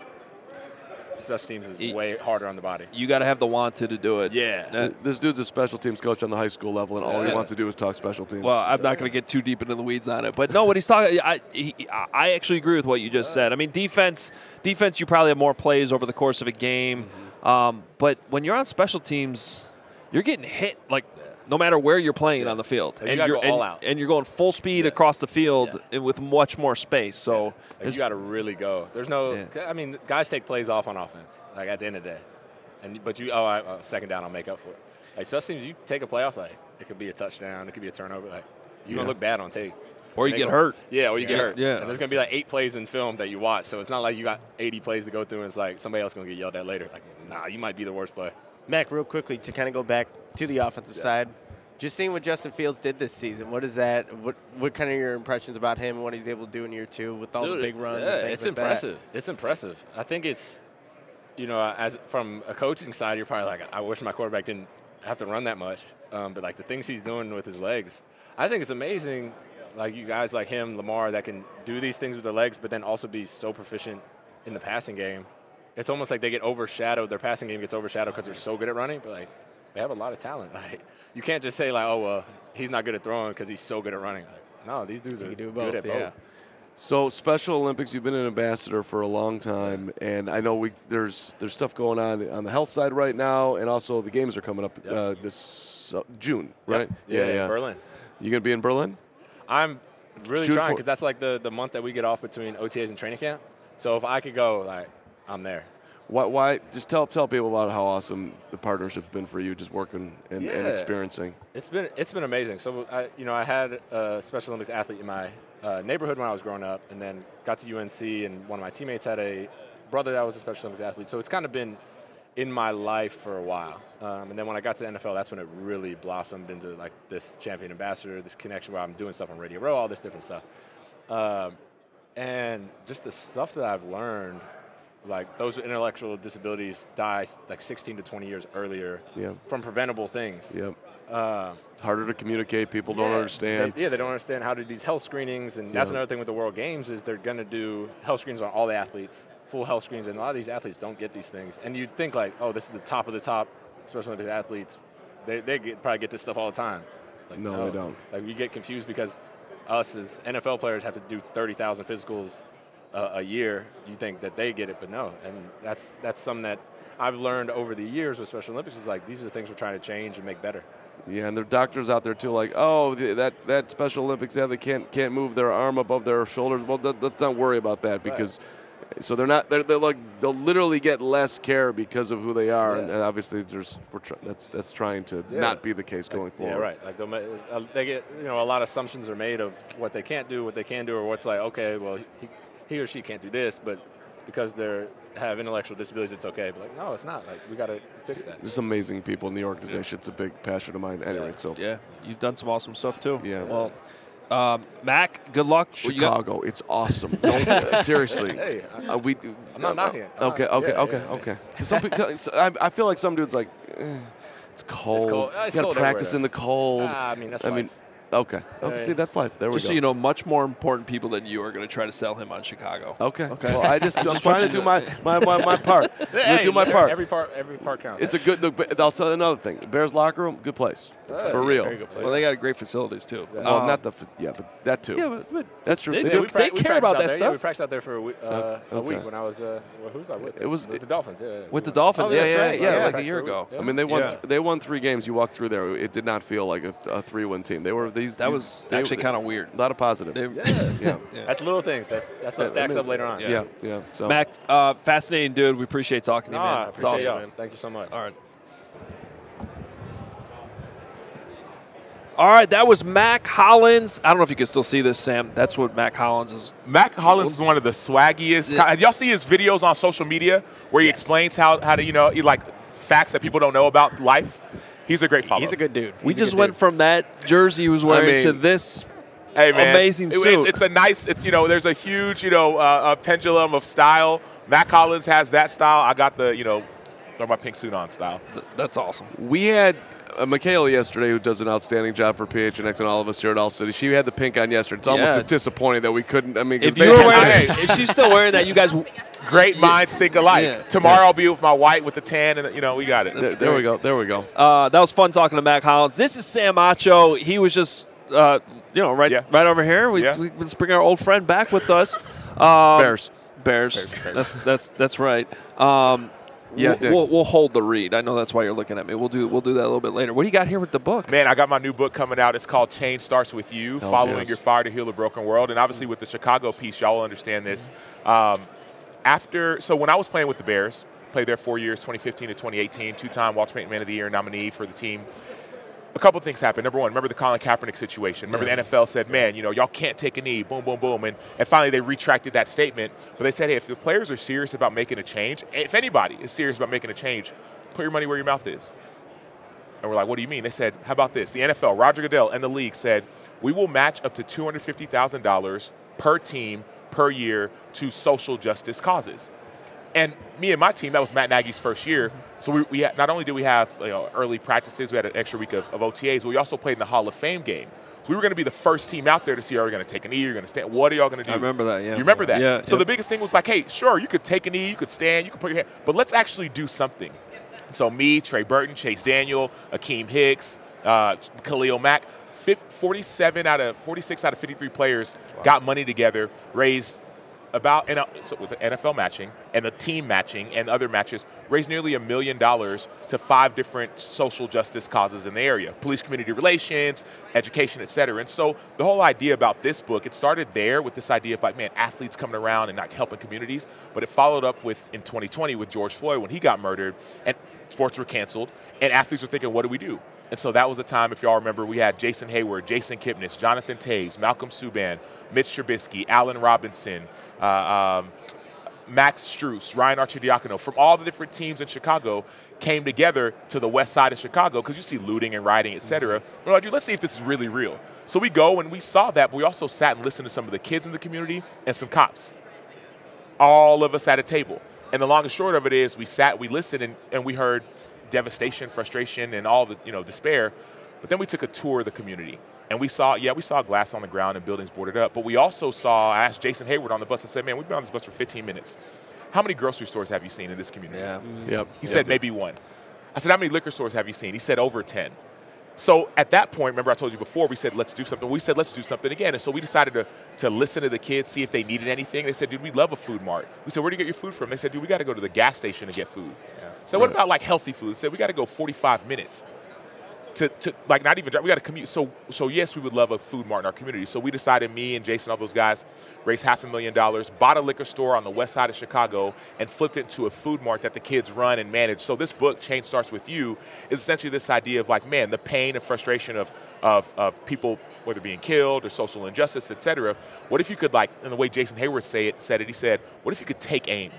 special teams is E- way harder on the body. You got to have the want to, to do it. Yeah. That- This dude's a special teams coach on the high school level, and all he wants to do is talk special teams. Well, I'm not going to get too deep into the weeds on it, but no, what he's talking, I, he, I actually agree with what you just said. I mean, defense, defense, you probably have more plays over the course of a game, um, but when you're on special teams, you're getting hit like no matter where you're playing on the field, Like, you you're go all and, out. and you're going full speed across the field and with much more space. So Like, you got to really go. There's no. Yeah. I mean, guys take plays off on offense. Like at the end of the day, and but you. Oh, I, uh, second down, I'll make up for it. Like special teams, you take a play off. Like it could be a touchdown. It could be a turnover. Like you're gonna look bad on tape. or you get go- hurt. Yeah, or you get hurt. yeah. And there's gonna be like eight plays in film that you watch, so it's not like you got 80 plays to go through, and it's like somebody else gonna get yelled at later. Like, nah, you might be the worst play. Mack, real quickly to kind of go back to the offensive side. Just seeing what Justin Fields did this season, what is that? What what kind of your impressions about him and what he's able to do in year two with all the big runs? Yeah, and things it's like that? impressive. It's impressive. I think it's, you know, as from a coaching side, you're probably like, I wish my quarterback didn't have to run that much. Um, but like the things he's doing with his legs, I think it's amazing. Like you guys like him, Lamar, that can do these things with their legs, but then also be so proficient in the passing game. It's almost like they get overshadowed. Their passing game gets overshadowed because they're so good at running. But like, they have a lot of talent. Like you can't just say like, oh well, he's not good at throwing because he's so good at running. Like, no, these dudes are can do good both, at yeah. both. So Special Olympics, you've been an ambassador for a long time, and I know we there's there's stuff going on on the health side right now, and also the games are coming up Yep. uh, this uh, June, right? Yeah, yeah. Berlin. You gonna be in Berlin? I'm really Shoot trying because that's like the, the month that we get off between OTAs and training camp. So if I could go, like, I'm there. Why? Why? Just tell tell people about how awesome the partnership's been for you, just working and, and experiencing. It's been it's been amazing. So I you know I had a Special Olympics athlete in my uh, neighborhood when I was growing up, and then got to UNC, and one of my teammates had a brother that was a Special Olympics athlete. So it's kind of been in my life for a while. Um, and then when I got to the NFL, that's when it really blossomed into like this champion ambassador, this connection where I'm doing stuff on Radio Row, all this different stuff. Um, and just the stuff that I've learned, like those with intellectual disabilities die like 16 to 20 years earlier Yeah. from preventable things. Yep. Uh, It's harder to communicate. People don't understand. they- yeah, they don't understand how to do these health screenings, and that's another thing with the World Games is they're going to do health screens on all the athletes, full health screens, and a lot of these athletes don't get these things. And you'd think like, oh, this is the top of the top especially Olympics athletes. They, they get, probably get this stuff all the time. Like, No, they don't. Like we get confused because us as NFL players have to do 30,000 physicals uh, a year. You think that they get it, but no. And that's that's something that I've learned over the years with Special Olympics is like these are the things we're trying to change and make better. Yeah, and there are doctors out there too, like, oh, that that Special Olympics athlete can't can't move their arm above their shoulders. Well, th- let's not worry about that because. So they're not. They're, they're like they'll literally get less care because of who they are, and, Yeah. and obviously there's we're try, that's that's trying to Yeah. not be the case going forward. Yeah, right. Like they'll uh, they get you know a lot of assumptions are made of what they can't do, what they can do, or what's like okay, well he, he or she can't do this, but because they're have intellectual disabilities, it's okay. But like no, it's not. Like we got to fix that. There's amazing people in the organization. It's a big passion of mine. Anyway, Yeah. so Yeah, you've done some awesome stuff too. Yeah. Well, um, Mack, good luck. What you Chicago, it's awesome. Don't, uh, seriously, Hey, I- uh, we. I'm not knocking it. I'm Okay, not- okay, yeah, okay, yeah, yeah. okay. 'Cause some people, I, I feel like some dudes like, eh, it's cold. cold. Uh, it's you got cold to practice everywhere, in the cold. Ah, I mean, that's I mean, life. Okay. Okay. See, that's life. There we Just go. so you know, much more important people than you are going to try to sell him on Chicago. Okay. Okay. Well, I just, I'm just trying to do my, my, my, my part. I'm gonna do my part. Every part, every part counts. It's a good. Look, I'll tell you another thing. Bears locker room, good place for real. Very good place. Well, they got great facilities too. Well, Um, not the f- yeah, but that too. yeah, but, but That's true. They They- do. we prac- we care about that there. Yeah, stuff. we practiced out there for a week, uh, a week when I was. Uh, well, who was I with? It was- with the Dolphins. Yeah, with the Dolphins. Oh, yeah, that's yeah, right. yeah, Yeah, like a year ago. Yeah. I mean, they won. Yeah. Th- they won three games. You walked through there. It did not feel like a, a three-win team. They were these. That these- was they- actually kind of weird. A lot of positive. They- yeah. That's little things. That's that's what Yeah, stacks I mean, up later on. Yeah. Yeah. So Mack, uh, fascinating dude. We appreciate talking to you, Nah, man. I It's appreciate awesome. y'all, man. Thank you so much. All right. All right, that was Mack Hollins. I don't know if you can still see this, Sam. That's what Mack Hollins is. Mack Hollins is one of the swaggiest. Yeah. Y'all see his videos on social media where he explains how, how to, you know, he like facts that people don't know about life? He's a great follow. He's a good dude. We He's a just went dude. from that jersey he was wearing mean- to this. hey, man. amazing suit. It's, it's a nice, it's, you know, there's a huge, you know, uh, pendulum of style. Mack Hollins has that style. I got the, you know, throw my pink suit on style. That's awesome. we had uh, Michaela yesterday, who does an outstanding job for PHNX and all of us here at All City. She had the pink on yesterday. It's almost Yeah. just disappointing that we couldn't. I mean, 'cause If you were basically- wearing, Hey. if she's still wearing that, you guys. Great minds think alike. Yeah. Tomorrow I'll be with my white with the tan, and you know we got it. Th- there we go. There we go. Uh, that was fun talking to Mack Hollins. This is Sam Acho. He was just, uh, you know, right, Yeah. right over here. We, Yeah. we let's bring our old friend back with us. Um, Bears. Bears. That's that's that's right. Um, Yeah, we'll, we'll, we'll hold the read. I know that's why you're looking at me. We'll do we'll do that a little bit later. What do you got here with the book? Man, I got my new book coming out. It's called Change Starts With You Following yes. Your Fire to Heal a Broken World. And obviously, with the Chicago piece, y'all will understand this. Um, after, so when I was playing with the Bears, played there four years, 2015 to 2018, two time Walter Payton Man of the Year nominee for the team. A couple things happened. Number one, remember the Colin Kaepernick situation. Remember the NFL said, man, you know, y'all can't take a knee, boom, boom, boom. And, and finally they retracted that statement. But they said, hey, if the players are serious about making a change, if anybody is serious about making a change, put your money where your mouth is. And we're like, what do you mean? They said, how about this? The NFL, Roger Goodell, and the league said, we will match up to $250,000 per team per year to social justice causes. And me and my team, that was Matt Nagy's first year. So we, we had, not only did we have you know, early practices, we had an extra week of, of OTAs, but we also played in the Hall of Fame game. So we were going to be the first team out there to see are we going to take a knee, you're going to stand. What are y'all going to do? I remember that, yeah. You remember that? Yeah, So yeah. the biggest thing was like, hey, sure, you could take a knee, you could stand, you could put your hand, but let's actually do something. So me, Trey Burton, Chase Daniel, Akiem Hicks, uh, Khalil Mack, 47 out of 46 out of 53 players got money together, raised about so with NFL matching and the team matching and other matches raised nearly a million dollars to five different social justice causes in the area. Police community relations education et cetera. And so the whole idea about this book it started there with this idea of like man athletes coming around and not helping communities but it followed up with in 2020 with george floyd when he got murdered and sports were canceled and athletes were thinking what do we do and so that was a time, if y'all remember, we had Jason Heyward, Jason Kipnis, Jonathan Toews, Malcolm Subban, Mitch Trubisky, Allen Robinson, uh, um, Max Strus, Ryan Arcidiacono, from all the different teams in Chicago came together to the west side of Chicago because you see looting and rioting, et cetera. We're like, let's see if this is really real. So we go and we saw that, but we also sat and listened to some of the kids in the community and some cops. All of us at a table. And the long and short of it is we sat, we listened, and, and we heard devastation, frustration, and all the you know despair. But then we took a tour of the community, and we saw, yeah, we saw glass on the ground and buildings boarded up. But we also saw, I asked Jason Heyward on the bus. I said, man, we've been on this bus for 15 minutes. How many grocery stores have you seen in this community? Yeah. Mm. Yep. He said maybe one. I said, how many liquor stores have you seen? He said over 10. So at that point, remember I told you before, we said, let's do something. We said, let's do something again. And so we decided to, to listen to the kids, see if they needed anything. They said, dude, we love a food mart. We said, where do you get your food from? They said, dude, we got to go to the gas station to get food. So what about like healthy food? Said, we got to go 45 minutes to, to like not even drive. We got to commute. So so yes, we would love a food mart in our community. So we decided, me and Jason, all those guys, raised half a million dollars, bought a liquor store on the west side of Chicago, and flipped it into a food mart that the kids run and manage. So this book, Change Starts with You, is essentially this idea of like, man, the pain and frustration of of, of people whether being killed or social injustice, et cetera. What if you could like, in the way Jason Heyward say it, said it, he said, what if you could take aim?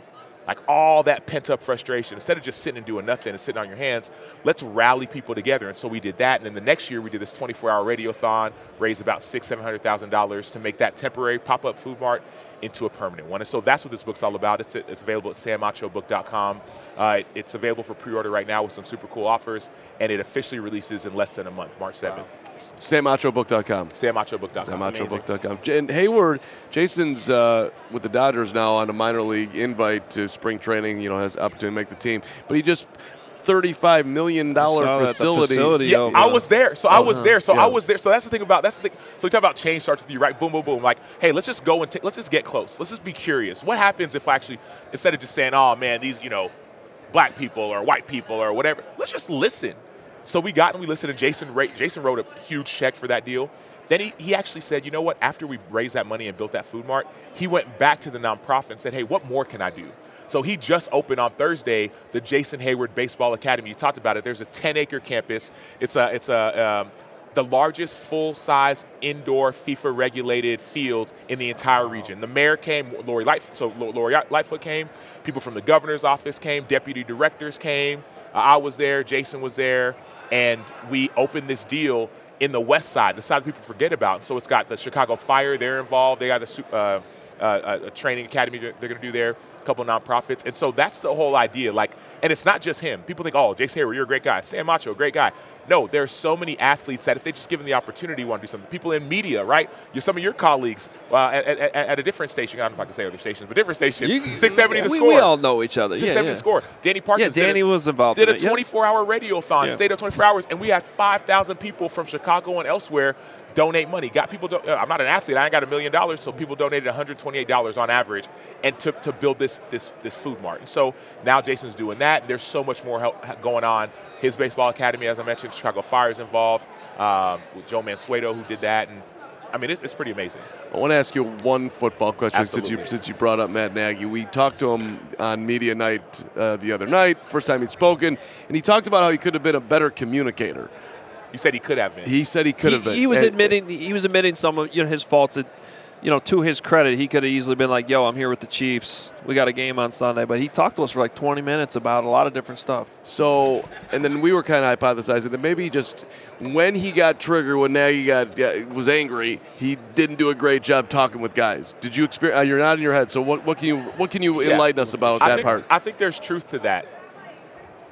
Like all that pent up frustration, instead of just sitting and doing nothing and sitting on your hands, let's rally people together. And so we did that. And then the next year we did this 24 hour radiothon, raised about six, seven hundred thousand dollars to make that temporary pop up food mart into a permanent one. And so that's what this book's all about. It's, it's available at samachobook.com. Uh, it's available for pre-order right now with some super cool offers, and it officially releases in less than a month, March 7th. Wow. SamAchoBook.com. SamAchoBook.com. SamAchoBook.com. And Heyward, Jason's uh, with the Dodgers now on a minor league invite to spring training. You know, has opportunity to make the team, but he just thirty-five million dollar facility. facility. Yeah, I was there, so I was there, so yeah. I was there. So that's the thing about that's the thing. So we talk about change starts with you, right? Boom, boom, boom. Like, hey, let's just go and t- let's just get close. Let's just be curious. What happens if I actually instead of just saying, oh man, these you know, black people or white people or whatever, let's just listen. So we got and we listened, and Jason Jason wrote a huge check for that deal. Then he, he actually said, you know what, after we raised that money and built that food mart, he went back to the nonprofit and said, hey, what more can I do? So he just opened on Thursday the Jason Heyward Baseball Academy. You talked about it. There's a 10-acre campus. It's a it's a um, the largest full-size indoor FIFA-regulated field in the entire region. The mayor came, Lori Lightfoot, so Lori Lightfoot came. People from the governor's office came. Deputy directors came. Uh, I was there. Jason was there, and we opened this deal in the west side, the side people forget about. So it's got the Chicago Fire. They're involved. They got the uh, uh, a training academy they're going to do there couple nonprofits. And so that's the whole idea. Like, and it's not just him. People think, oh, Jason Heyward, you're a great guy. Sam Acho, great guy. No, there are so many athletes that if they just given the opportunity, want to do something. People in media, right? You're some of your colleagues uh, at, at, at, a different station. I don't know if I can say other stations, but different station. You, 670 the we, score. We all know each other. 670 yeah, yeah. the score. Danny Parkins. Yeah, Danny a, was involved. Did in a 24 hour radiothon, yeah. stayed up 24 hours, and we had 5,000 people from Chicago and elsewhere donate money. Got people. Do, I'm not an athlete. I ain't got a million dollars, so people donated 128 dollars on average, and to, to build this this this food mart. And so now Jason's doing that. There's so much more help going on. His baseball academy, as I mentioned, Chicago Fire is involved um, with Joe Mansueto, who did that, and I mean, it's, it's pretty amazing. I want to ask you one football question Absolutely. since you since you brought up Matt Nagy. We talked to him on media night uh, the other night, first time he'd spoken, and he talked about how he could have been a better communicator. You said he could have been. He said he could he, have been. He was and, admitting he was admitting some of you know his faults. That, you know, to his credit, he could have easily been like, "Yo, I'm here with the Chiefs. We got a game on Sunday." But he talked to us for like 20 minutes about a lot of different stuff. So, and then we were kind of hypothesizing that maybe just when he got triggered, when Nagy got was angry, he didn't do a great job talking with guys. Did you experience? Uh, you're not in your head. So, what, what can you what can you enlighten yeah. us about I that think, part? I think there's truth to that.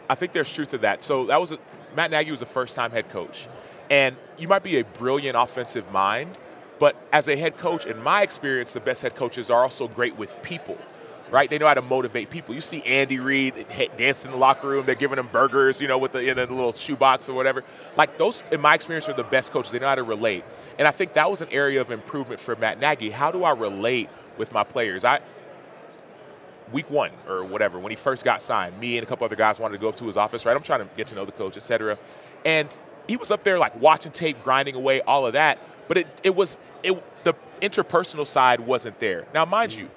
I think there's truth to that. So that was a, Matt Nagy was a first time head coach. And you might be a brilliant offensive mind, but as a head coach, in my experience, the best head coaches are also great with people, right? They know how to motivate people. You see Andy Reid dancing in the locker room. They're giving them burgers, you know, with the in a little shoebox or whatever. Like those, in my experience, are the best coaches. They know how to relate. And I think that was an area of improvement for Matt Nagy. How do I relate with my players? I week one or whatever when he first got signed, me and a couple other guys wanted to go up to his office. Right, I'm trying to get to know the coach, et cetera. And he was up there like watching tape, grinding away, all of that. But it, it was it the interpersonal side wasn't there. Now, mind you,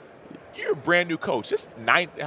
you're a brand new coach. Just 90,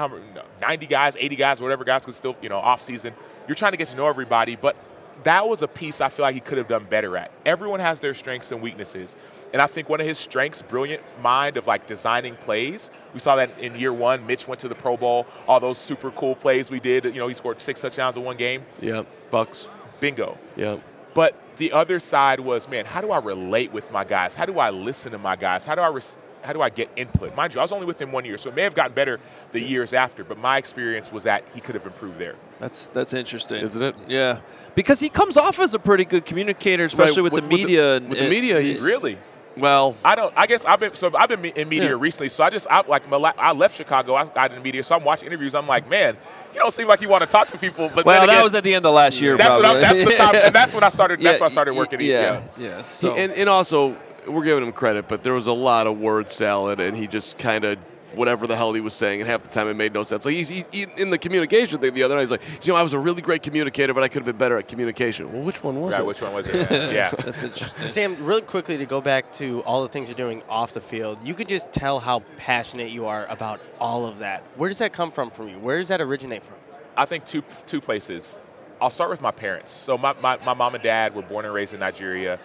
90 guys, 80 guys, whatever guys could still, you know, off season. You're trying to get to know everybody, but that was a piece I feel like he could have done better at. Everyone has their strengths and weaknesses. And I think one of his strengths, brilliant mind of like designing plays. We saw that in year one. Mitch went to the Pro Bowl. All those super cool plays we did. You know, he scored six touchdowns in one game. Yeah, Bucks. Bingo. Yeah. But the other side was, man, how do I relate with my guys? How do I listen to my guys? How do I res- how do I get input? Mind you, I was only with him one year, so it may have gotten better the years after. But my experience was that he could have improved there. That's that's interesting, isn't it? Yeah, because he comes off as a pretty good communicator, especially right. with, with, the media. With the, with the media, he's really well, I don't. I guess I've been so I've been in media yeah. recently. So I just I, like I left Chicago. I got in the media, so I'm watching interviews. I'm like, man, you don't seem like you want to talk to people. But well, again, that was at the end of last year. That's probably. what I, that's the time, and that's when I started. That's when I started working. Yeah, yeah. yeah. So. He, and, and also, we're giving him credit, but there was a lot of word salad, and he just kind of whatever the hell he was saying, and half the time it made no sense. Like he's he, he, in the communication thing the other night. He's like, you know, I was a really great communicator, but I could have been better at communication. Well, which one was yeah, it? Which one was it? yeah, that's interesting. Sam, really quickly to go back to all the things you're doing off the field, you could just tell how passionate you are about all of that. Where does that come from from you? Where does that originate from? I think two two places. I'll start with my parents. So my, my, my mom and dad were born and raised in Nigeria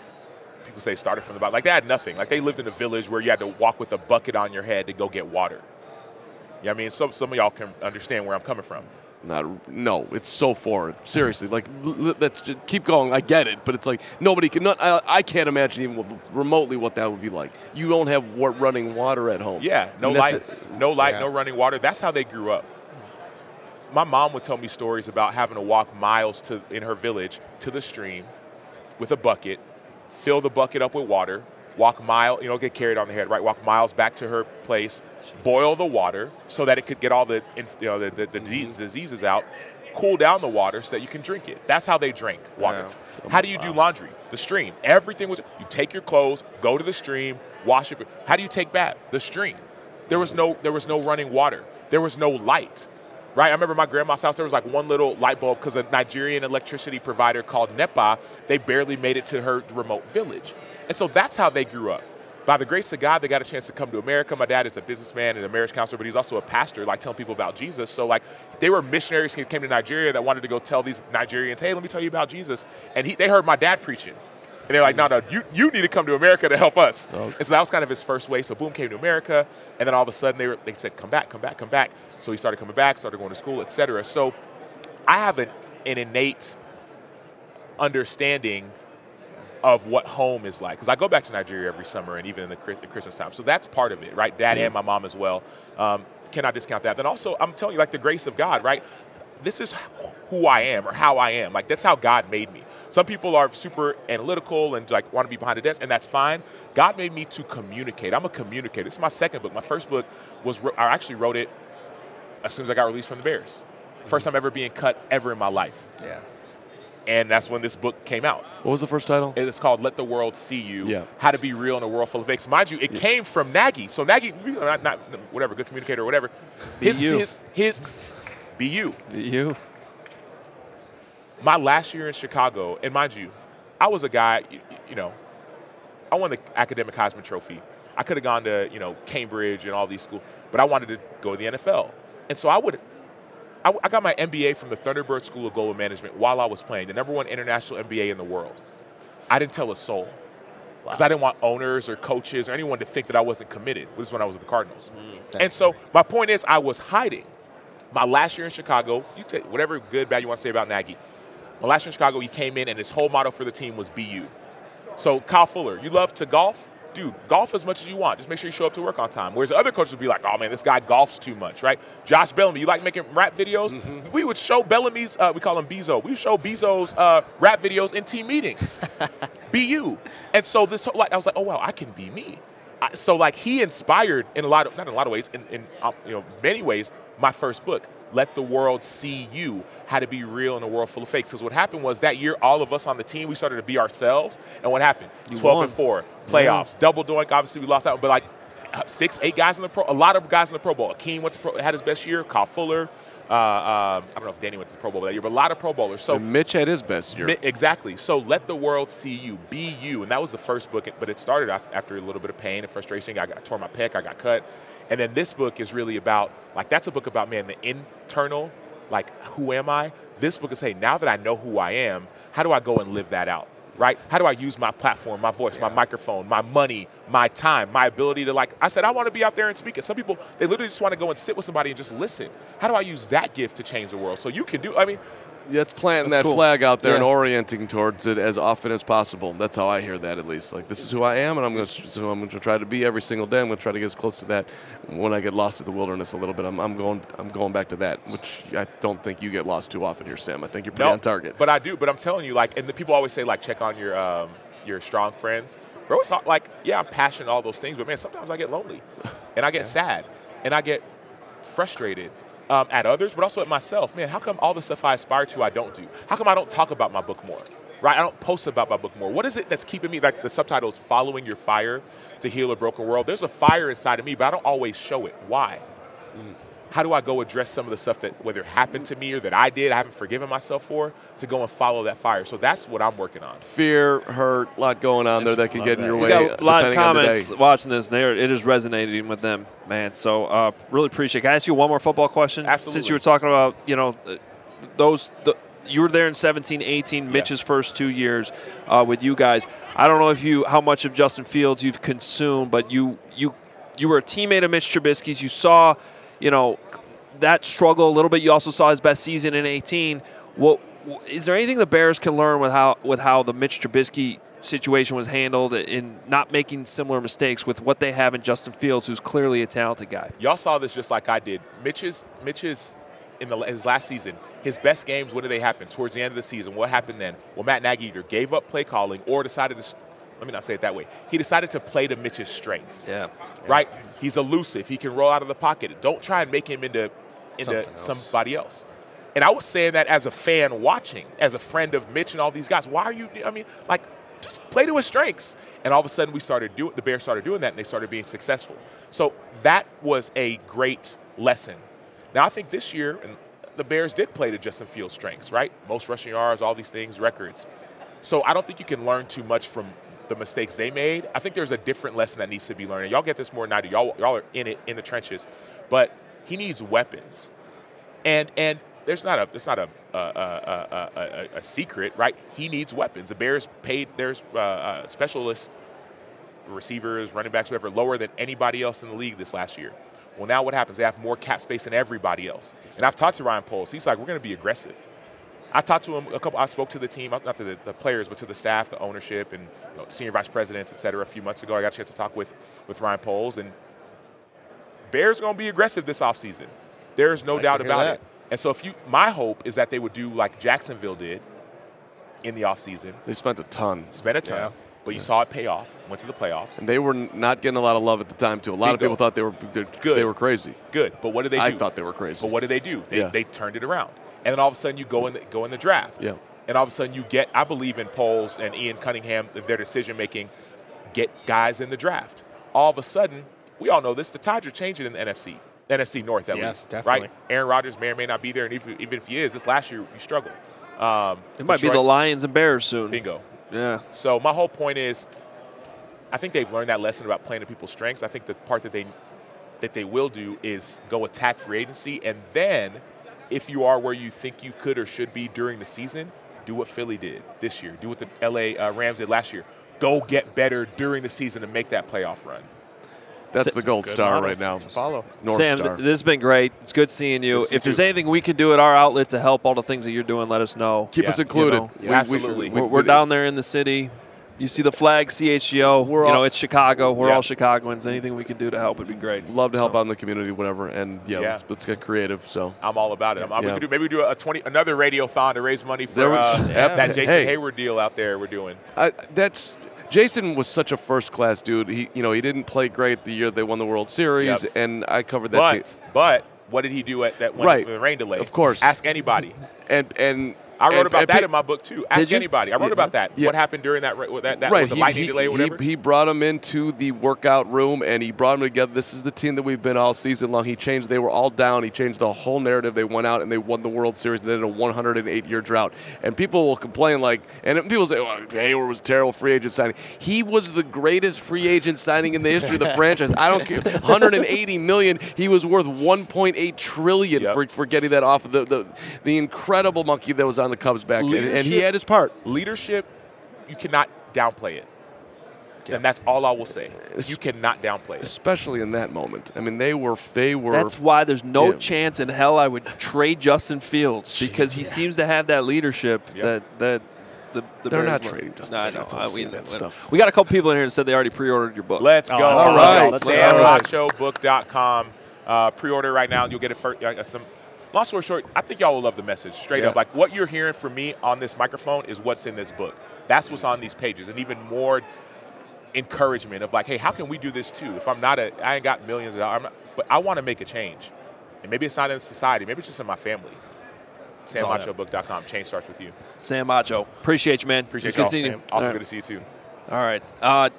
people say started from the bottom. Like they had nothing. Like they lived in a village where you had to walk with a bucket on your head to go get water Yeah, I mean, some some of y'all can understand where I'm coming from. Not no, it's so foreign. Seriously, like let's just keep going. I get it, but it's like nobody can. Not, I, I can't imagine even what, remotely what that would be like. You don't have running water at home. Yeah, no lights, it. no light, Yeah. no running water. That's how they grew up. My mom would tell me stories about having to walk miles to in her village to the stream with a bucket, fill the bucket up with water, walk mile, you know, get carried on the head, right? Walk miles back to her place, boil the water so that it could get all the you know the, the, the diseases, diseases out, cool down the water so that you can drink it. That's how they drink water. How do you do laundry? The stream. Everything was you take your clothes, go to the stream, wash it. How do you take bath? The stream. There was no there was no running water. There was no light. Right? I remember my grandma's house, there was like one little light bulb because a Nigerian electricity provider called NEPA, they barely made it to her remote village. And so that's how they grew up. By the grace of God, they got a chance to come to America. My dad is a businessman and a marriage counselor, but he's also a pastor, like telling people about Jesus. So, like, they were missionaries who came to Nigeria that wanted to go tell these Nigerians, hey, let me tell you about Jesus. And he, they heard my dad preaching. And they're like, no, no, you, you need to come to America to help us. And so that was kind of his first way. So boom, came to America, and then all of a sudden they were, they said, come back, come back, come back. So he started coming back, started going to school, etc. So I have an, an innate understanding of what home is like because I go back to Nigeria every summer and even in the, Christmas time. So that's part of it, right? Dad and my mom as well. Um, cannot discount that. Then also, I'm telling you, like the grace of God, right? This is who I am or how I am. Like that's how God made me. Some people are super analytical and like want to be behind a desk, and that's fine. God made me to communicate. I'm a communicator. This is my second book. My first book was I actually wrote it as soon as I got released from the Bears. Mm-hmm. First time ever being cut ever in my life. Yeah. And that's when this book came out. What was the first title? It's called "Let the World See You." Yeah. How to be real in a world full of fakes. Mind you, it came from Nagy. So Nagy, not, not whatever, good communicator or whatever. His you. his his. Be you. Be You. My last year in Chicago, and mind you, I was a guy. You, you know, I won the academic Heisman Trophy. I could have gone to you know Cambridge and all these schools, but I wanted to go to the NFL, and so I would. I, I got my MBA from the Thunderbird School of Global Management while I was playing, the number one international MBA in the world. I didn't tell a soul because I didn't want owners or coaches or anyone to think that I wasn't committed. This is when I was with the Cardinals. Mm, and so my point is, I was hiding. My last year in Chicago, you take whatever good, bad you want to say about Nagy. My last year in Chicago, he came in and his whole motto for the team was "Be you." So Kyle Fuller, you love to golf, dude. Golf as much as you want. Just make sure you show up to work on time. Whereas other coaches would be like, "Oh man, this guy golfs too much," right? Josh Bellamy, you like making rap videos? We would show Bellamy's. Uh, we call him Bezo. We show Bezo's uh, rap videos in team meetings. be you. And so this, whole, like, I was like, oh wow, I can be me. I, so like he inspired in a lot of, not in a lot of ways, in, in um, you know many ways, my first book. Let the world see you. How to be real in a world full of fakes. Because what happened was that year, all of us on the team, we started to be ourselves. And what happened? Twelve won. and four, playoffs, double doink. Obviously, we lost out, but like uh, six, eight guys in the pro. A lot of guys in the Pro Bowl. Akiem went to pro, had his best year. Kyle Fuller. Uh, uh, I don't know if Danny went to the Pro Bowl that year, but a lot of Pro Bowlers. So And Mitch had his best year. Exactly. So let the world see you. Be you. And that was the first book, but it started af- after a little bit of pain and frustration. I got I tore my pec. I got cut. And then this book is really about like that's a book about man the internal, like who am I? This book is saying now that I know who I am, how do I go and live that out? Right? How do I use my platform, my voice, my microphone, my money, my time, my ability to like I said I want to be out there and speak. And some people they literally just want to go and sit with somebody and just listen. How do I use that gift to change the world? So you can do I mean That's planting That's that cool. flag out there and orienting towards it as often as possible. That's how I hear that, at least. Like this is who I am, and I'm going to so I'm going to try to be every single day. I'm going to try to get as close to that. When I get lost in the wilderness a little bit, I'm, I'm going I'm going back to that, which I don't think you get lost too often here, Sam. I think you're pretty on target. But I do. But I'm telling you, like, and the people always say, like, check on your um, your strong friends. Bro, it's not like, yeah, I'm passionate, all those things, but man, sometimes I get lonely, and I get sad, and I get frustrated um, at others, but also at myself. Man, how come all the stuff I aspire to I don't do? How come I don't talk about my book more? Right? I don't post about my book more. What is it that's keeping me? Like the subtitle is "Following Your Fire to Heal a Broken World." There's a fire inside of me, but I don't always show it. Why? How do I go address some of the stuff that whether happened to me or that I did, I haven't forgiven myself for, to go and follow that fire. So that's what I'm working on. Fear, hurt, a lot going on there that can get in your We way. got a lot of depending on the comments watching this. There, it is resonating with them, man. So, uh, really appreciate. it. Can I ask you one more football question? Since you were talking about, you know, uh, those. The, you were there in 17, 18, Mitch's first two years uh, with you guys. I don't know if you how much of Justin Fields you've consumed, but you you you were a teammate of Mitch Trubisky's. You saw you know, that struggle a little bit. You also saw his best season in 18. What is there anything the Bears can learn with how with how the Mitch Trubisky situation was handled in not making similar mistakes with what they have in Justin Fields, who's clearly a talented guy? Y'all saw this just like I did. Mitch's Mitch's in the, his last season, his best games. When did they happen? Towards the end of the season. What happened then? Well, Matt Nagy either gave up play calling or decided to. Let me not say it that way. He decided to play to Mitch's strengths. Yeah. Right. He's elusive. He can roll out of the pocket. Don't try and make him into into else. somebody else. And I was saying that as a fan watching, as a friend of Mitch and all these guys. Why are you? I mean, like, just play to his strengths. And all of a sudden, we started doing. The Bears started doing that, and they started being successful. So that was a great lesson. Now I think this year, and the Bears did play to Justin Fields' strengths, right? Most rushing yards, all these things, records. So I don't think you can learn too much from the mistakes they made. I think there's a different lesson that needs to be learned. Y'all get this more than I do. Y'all, y'all are in it in the trenches, but he needs weapons, and and there's not a it's not a a, a, a, a, secret, right? He needs weapons. The Bears paid their uh, uh, specialists, receivers, running backs, whatever, lower than anybody else in the league this last year. Well, now what happens? They have more cap space than everybody else. And I've talked to Ryan Poles. He's like, we're going to be aggressive. I talked to him a couple. I spoke to the team, not to the, the players, but to the staff, the ownership, and you know, senior vice presidents, et cetera. A few months ago, I got a chance to talk with with Ryan Poles, and Bears are going to be aggressive this offseason. There's no Like doubt about that. it. And so, if you, my hope is that they would do like Jacksonville did in the offseason, They spent a ton. Spent a ton, Yeah. but you saw it pay off. Went to the playoffs. And they were not getting a lot of love at the time, too. A lot of people thought they were Good. they were crazy. Good, but what did they do? I thought they were crazy. But what did they do? They, Yeah. they turned it around, and then all of a sudden you go in the, go in the draft. Yeah. And all of a sudden you get. I believe in Poles and Ian Cunningham their decision making. Get guys in the draft. All of a sudden, we all know this. The tides are changing in the NFC. NFC North at Yes, least. definitely. Right. Aaron Rodgers may or may not be there, and if, even if he is, this last year you struggled. Um, It might be the Lions and Bears soon. bingo. Yeah. So my whole point is, I think they've learned that lesson about playing to people's strengths. I think the part that they that they will do is go attack free agency, and then if you are where you think you could or should be during the season, do what Philly did this year. Do what the LA uh, Rams did last year. Go get better during the season and make that playoff run. That's the gold star right now. to follow. North Sam, Star. this has been great. It's good seeing you. Good if there's you. anything we can do at our outlet to help all the things that you're doing, let us know. Keep Yeah, us you included. know. Yeah, absolutely. We're, we're down there in the city. You see the flag, CHGO. We're you know, it's Chicago. We're Yeah. all Chicagoans. Anything we can do to help would be great. Love to help So- out in the community, whatever. And yeah, Yeah. Let's, let's get creative. So I'm all about it. I'm, I'm Yeah. do, maybe we do a 20 another radiothon to raise money for was- uh, that Jason Hey. Heyward deal out there. We're doing. I, that's Jason was such a first class dude. He you know he didn't play great the year they won the World Series, Yep. and I covered that But team. but what did he do at that one Right. the rain delay? Of course. Ask anybody. And and I wrote and- about and that in my book too. Ask anybody. I wrote Yeah. about that. Yeah. What happened during that? That, that right. was a he, lightning he, delay or he- whatever. he brought him into the workout room and he brought them together. This is the team that we've been all season long. He changed. They were all down. He changed the whole narrative. They went out and they won the World Series and did a 108 year drought. And people will complain like, and people say, "Oh, Heyward was a terrible free agent signing." He was the greatest free agent signing in the history of the franchise. I don't care. 180 million. He was worth 1.8 trillion Yep. for, for getting that off of the, the the incredible monkey that was on the Cubs back then. And he had his part. Leadership, you cannot downplay it. And that's all I will say. You cannot downplay it. especially in that moment. I mean, they were they were. That's why there's no Yeah. chance in hell I would trade Justin Fields because he seems to have that leadership Yep. that that the, the They're Bears not want. trading Justin No, I Fields. know. I've I- we, that we- stuff. we got a couple people in here that said they already pre-ordered your book. Let's Oh, go. All right. Let's go. Uh, pre-order right now. And you'll get it for uh, some. Long story short, I think y'all will love the message. Straight Yeah. up, like what you're hearing from me on this microphone is what's in this book. That's what's on these pages, and even more encouragement of like, hey, how can we do this too? If I'm not a, I ain't got millions of dollars, I'm not, but I want to make a change, and maybe it's not in society, maybe it's just in my family. SamAchoBook.com. Change starts with you. Sam Acho. Appreciate you, man. Appreciate It's y'all. good seeing Sam. you. Also All right. good to see you too. All right. Uh,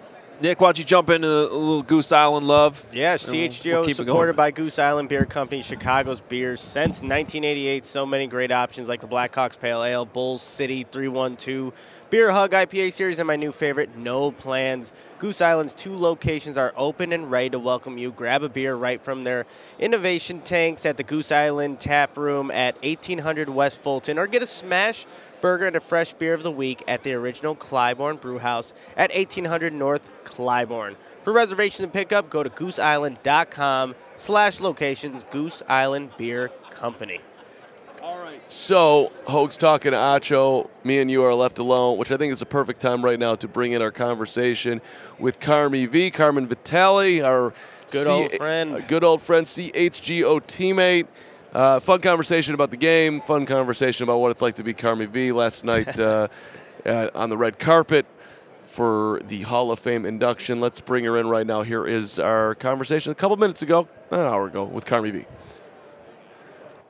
Nick, why don't you jump into a little Goose Island love? Yeah, CHGO we'll supported by Goose Island Beer Company, Chicago's beers since 1988. So many great options like the Blackhawks Pale Ale, Bulls City 312, Beer Hug IPA series, and my new favorite, No Plans. Goose Island's two locations are open and ready to welcome you. Grab a beer right from their innovation tanks at the Goose Island Tap Room at 1800 West Fulton, or get a smash burger and a fresh beer of the week at the original Clybourn Brew House at 1800 North Clybourn. For reservations and pickup, go to gooseisland.com slash locations, Goose Island Beer Company. All right. So, Hoge's talking to Acho. Me and you are left alone, which I think is a perfect time right now to bring in our conversation with Carmie V, Carmen Vitali, our Good old friend. a good old friend, CHGO teammate. Uh, fun conversation about the game. Fun conversation about what it's like to be Carmie V last night uh, uh, on the red carpet for the Hall of Fame induction. Let's bring her in right now. Here is our conversation a couple minutes ago, an hour ago, with Carmie V.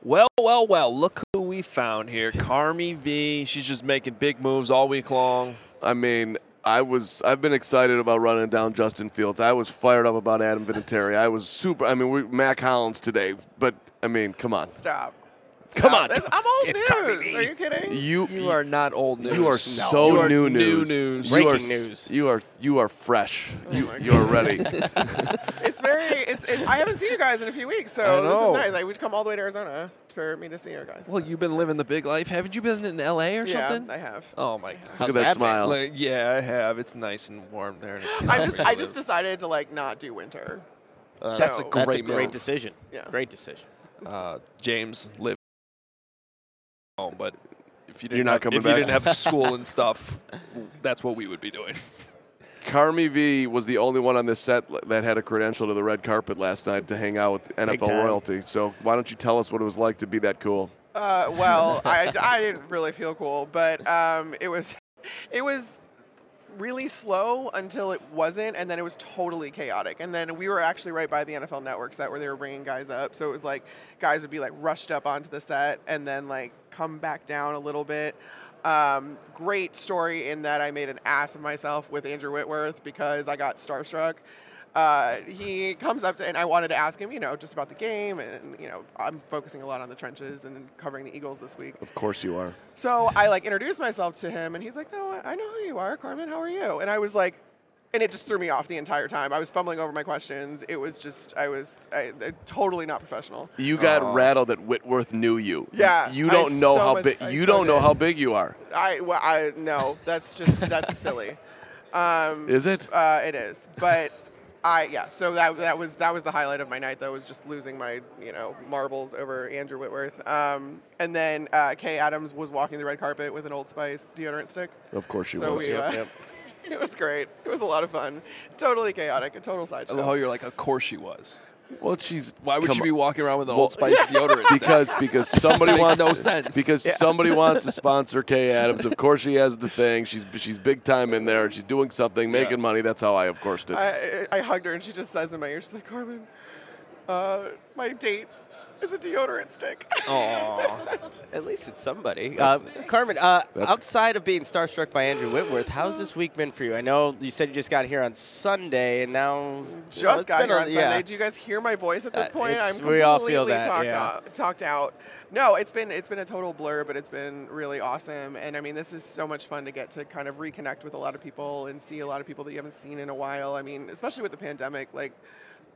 Well, well, well. Look who we found here. Carmie V. She's just making big moves all week long. I mean, I was I've been excited about running down Justin Fields. I was fired up about Adam Vinatieri. I was super. I mean, we Mack Hollins today, but I mean, come on, Stop. come Stop. on. That's- I'm old It's news. Carmie Are you kidding? You You are not old news. you are so You are new new news. news. You Breaking are s- news. You are you are fresh. Oh you my you are ready. It's very. It's. It, I haven't seen you guys in a few weeks, so I this know. is nice. Like we'd come all the way to Arizona for me to see you guys. Well, you've been living the big life. Haven't you been in L.A. or yeah, something? I have. Oh my god. Look at that smile. Like, yeah, I have. It's nice and warm there. And it's I not just. where I just live. decided to like not do winter. That's a So- great That's a great move. decision. Yeah. Great decision. Uh, James lived home, but if you didn't You're not have, coming if back? you didn't have school and stuff, that's what we would be doing. Carmie V was the only one on this set that had a credential to the red carpet last night to hang out with NFL time. royalty. So why don't you tell us what it was like to be that cool? Uh, well, I, I didn't really feel cool, but um, it was it was really slow until it wasn't, and then it was totally chaotic. And then we were actually right by the NFL Network set where they were bringing guys up, so it was like guys would be like rushed up onto the set and then like come back down a little bit. Um, great story in that I made an ass of myself with Andrew Whitworth because I got starstruck. Uh, he comes up to, and I wanted to ask him, you know, just about the game, and you know, I'm focusing a lot on the trenches and covering the Eagles this week. Of course you are. So I like introduced myself to him, and he's like, "No, I- I know who you are, Carmen. How are you?" And I was like, and it just threw me off the entire time. I was fumbling over my questions. It was just, I was I, I- totally not professional. You got rattled that Whitworth knew you. Yeah, You I don't know so how big. You so don't know did. how big you are. I, well, I no, that's just that's silly. Um, Is it? Uh, it is, but I yeah. So that that was that was the highlight of my night. Though was just losing my you know marbles over Andrew Whitworth. Um, and then uh, Kay Adams was walking the red carpet with an Old Spice deodorant stick. Of course she so was. we, uh, it was great. It was a lot of fun. Totally chaotic. A total I sideshow. love how you're like, of course she was. Well, she's. Why would come you be walking around with an Well, Old Spice deodorant? stick? Because because somebody Makes wants no to- sense. Because somebody wants to sponsor Kay Adams. Of course she has the thing. She's she's big time in there. She's doing something, making money. That's how I of course did. I, I I hugged her and she just says in my ear, she's like, Carmen, uh, my date is a deodorant stick. Oh, at least it's somebody. Uh, Carmen, uh, outside of being starstruck by Andrew Whitworth, how's this week been for you? I know you said you just got here on Sunday, and now just it's got here a- on yeah. Sunday. Do you guys hear my voice at this Uh, point? I'm we completely all feel that, talked, yeah. out, talked out. No, it's been it's been a total blur, but it's been really awesome. And I mean, this is so much fun to get to kind of reconnect with a lot of people and see a lot of people that you haven't seen in a while. I mean, especially with the pandemic, like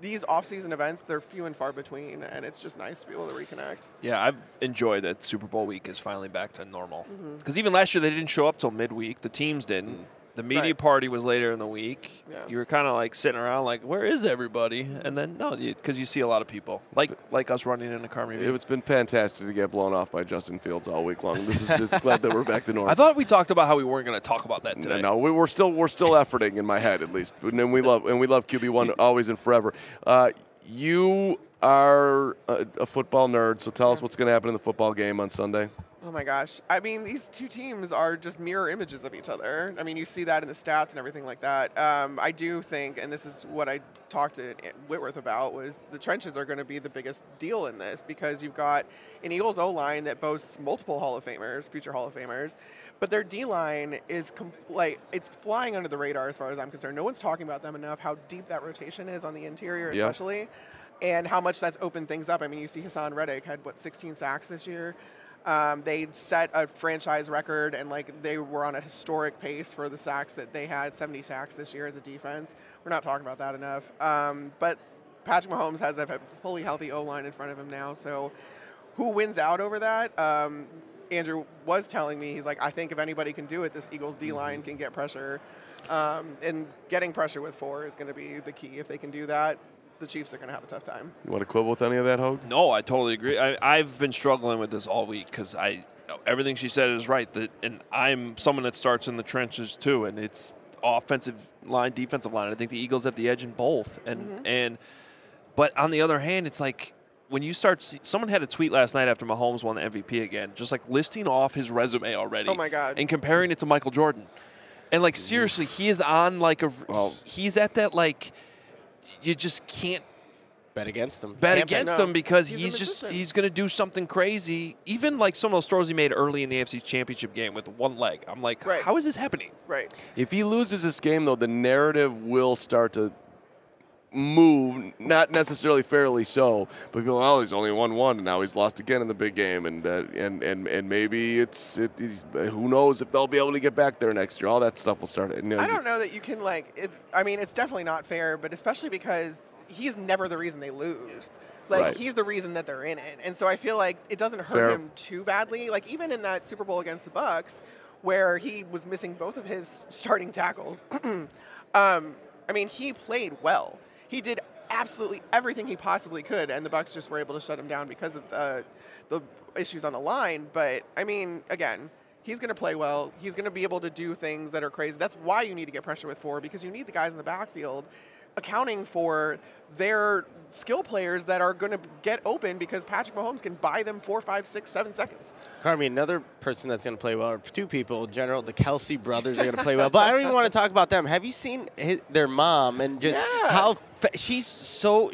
these off-season events, they're few and far between, and it's just nice to be able to reconnect. yeah, I've enjoyed that Super Bowl week is finally back to normal. Mm-hmm. Because even last year they didn't show up till midweek. The teams didn't. The media Right. party was later in the week. Yeah. You were kind of like sitting around, like, where is everybody? And then no, because you see a lot of people, like like us running into Carmie. V. It's been fantastic to get blown off by Justin Fields all week long. This is just glad that we're back to normal. I thought we talked about how we weren't going to talk about that today. No, no, we, we're still we're still efforting in my head at least, and we love and we love QB one always and forever. Uh, you are a, a football nerd, so tell us what's going to happen in the football game on Sunday. Oh my gosh. I mean, these two teams are just mirror images of each other. I mean, you see that in the stats and everything like that. Um, I do think, and this is what I talked to Whitworth about, was the trenches are going to be the biggest deal in this because you've got an Eagles O line that boasts multiple Hall of Famers, future Hall of Famers, but their D line is com- like it's flying under the radar as far as I'm concerned. No one's talking about them enough. How deep that rotation is on the interior, especially. And how much that's opened things up. I mean, you see Haason Reddick had what 16 sacks this year. Um, they set a franchise record and like they were on a historic pace for the sacks that they had 70 sacks this year as a defense. We're not talking about that enough. Um, but Patrick Mahomes has a fully healthy O line in front of him now. So who wins out over that? Um, Andrew was telling me, he's like, I think if anybody can do it, this Eagles D line Mm-hmm. can get pressure. Um, and getting pressure with four is going to be the key. If they can do that, the Chiefs are going to have a tough time. You want to quibble with any of that, Hoge? No, I totally agree. I, I've been struggling with this all week because I everything she said is right. That and I'm someone that starts in the trenches too, and it's offensive line, defensive line. I think the Eagles have the edge in both, and mm-hmm. and but on the other hand, it's like when you start. See, someone had a tweet last night after Mahomes won the MVP again, just like listing off his resume already. Oh my God. And comparing it to Michael Jordan, and like seriously, he is on like a. Well- he's at that like. You just can't Bet against him. bet Can't against no. him because He's he's, just he's going to do something crazy. Even like some of those throws he made early in the AFC Championship game with one leg. I'm like, Right. how is this happening? Right. If he loses this game, though, the narrative will start to move, not necessarily fairly so, but people, well, he's only won one, and now he's lost again in the big game, and uh, and and and maybe it's it, who knows if they'll be able to get back there next year. All that stuff will start. And, uh, I don't know that you can like. It, I mean, it's definitely not fair, but especially because he's never the reason they lose. Like Right. he's the reason that they're in it, and so I feel like it doesn't hurt Fair. him too badly. Like even in that Super Bowl against the Bucks, where he was missing both of his starting tackles. um, I mean, he played well. He did absolutely everything he possibly could, and the Bucks just were able to shut him down because of the the issues on the line. But I mean, again, he's going to play well. He's going to be able to do things that are crazy. That's why you need to get pressure with four because you need the guys in the backfield accounting for their skill players that are going to get open because Patrick Mahomes can buy them four, five, six, seven seconds. Carmie, another person that's going to play well, or two people in general, the Kelce brothers are going to play well. But I don't even want to talk about them. Have you seen his, their mom and just Yeah. how fa- she's so.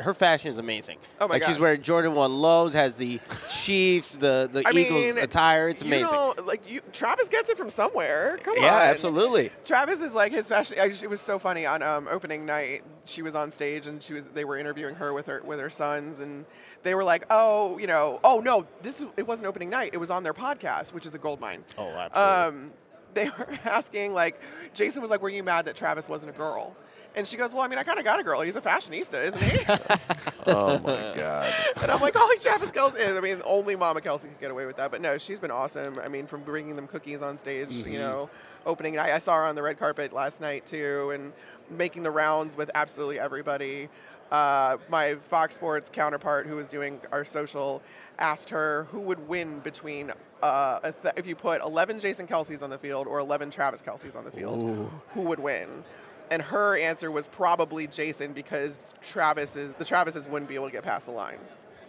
Her fashion is amazing. Oh my like she's wearing Jordan One lows, has the Chiefs, the the I Eagles mean, attire. It's amazing. You know, like you, Travis gets it from somewhere. Come yeah, on, absolutely. Travis is like his fashion. actually, It was so funny on um, opening night. She was on stage and she was. They were interviewing her with her with her sons, and they were like, "Oh, you know, oh no, this it wasn't opening night. It was on their podcast, which is a gold mine." Oh, absolutely. Um, they were asking like, Jason was like, "Were you mad that Travis wasn't a girl?" And she goes, "Well, I mean, I kind of got a girl. He's a fashionista, isn't he?" Oh my God. And I'm like, oh, Travis Kelce. I mean, only Mama Kelce could get away with that. But no, she's been awesome. I mean, from bringing them cookies on stage, you know, opening night. I saw her on the red carpet last night too, and making the rounds with absolutely everybody. Uh, my Fox Sports counterpart, who was doing our social, asked her who would win between uh, th- if you put 11 Jason Kelces on the field or 11 Travis Kelces on the field, who would win? And her answer was probably Jason because Travis is the Travises wouldn't be able to get past the line.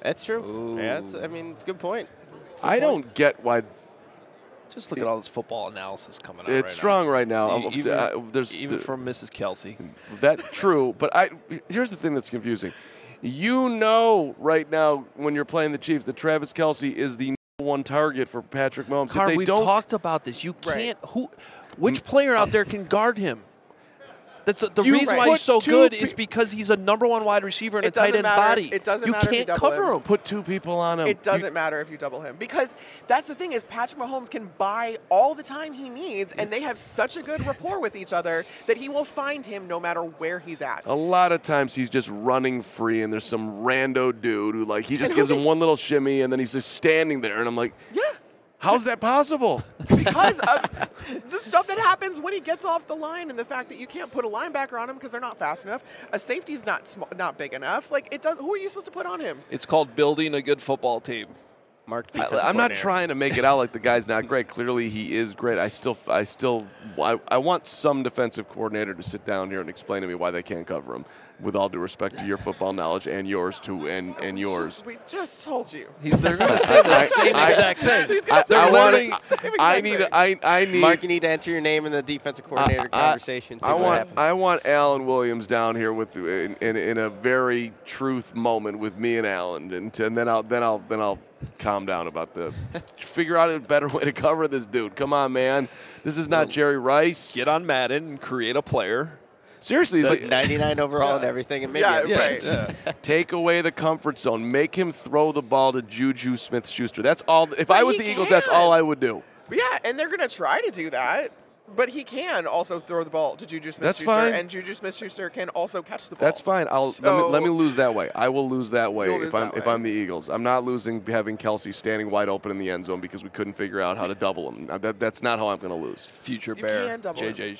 That's true. Yeah, that's, I mean, it's a good point. I don't get why Just look at all this football analysis coming out. it's right strong right now. Now. Um, Even, uh, there's even the- from Mrs. Kelce. That true, but I here's the thing that's confusing. You know right now when you're playing the Chiefs that Travis Kelce is the one target for Patrick Mahomes. Car, if they we've don't, talked about this. You can't. Who? Which player out there can guard him? That's the, the You reason why he's so good pe- is because he's a number one wide receiver in It a tight doesn't end's matter- body. it doesn't you matter if you can't double cover him. him. put two people on him. It doesn't matter if you double him because that's the thing is Patrick Mahomes can buy all the time he needs, and they have such a good rapport with each other that he will find him no matter where he's at. A lot of times he's just running free, and there's some rando dude who like he just And who gives him one little shimmy, and then he's just standing there, and I'm like, Yeah, how's that possible? because of the stuff that happens when he gets off the line, and the fact that you can't put a linebacker on him because they're not fast enough. A safety's not sm- not big enough. Like it does. Who are you supposed to put on him? It's called building a good football team. Mark, I, I'm not trying to make it out like the guy's not great. Clearly, he is great. I still, I still, I, I want some defensive coordinator to sit down here and explain to me why they can't cover him. With all due respect to your football knowledge and yours too, and and yours. Just- we just told you. He, they're going to say the I- same I- exact thing. He's gonna I, throw I the same exact I need. thing. I, I need. Mark, you need to enter your name in the defensive coordinator I- I- conversation. See I what want happens. I want Alan Williams down here with in, in, in a very truth moment with me and Alan, and, and then I'll then I'll then I'll calm down about the figure out a better way to cover this dude. Come on, man, this is not Jerry Rice. Get on Madden and create a player. Seriously, it's Like like, 99 overall and everything, and maybe Yeah, a right. chance. take away the comfort zone, make him throw the ball to Juju Smith-Schuster. That's all. If But I was he the Eagles, that's all. I would do. Yeah, and they're gonna try to do that. But he can also throw the ball to Juju Smith That's Schuster, fine. and Juju Smith Schuster can also catch the ball. That's fine. I'll let, me, let me lose that way. I will lose that way You'll if lose I'm that if way. I'm the Eagles. I'm not losing having Kelce standing wide open in the end zone because we couldn't figure out how to double him. That, that's not how I'm going to lose. Future You Bear, can double him. JJ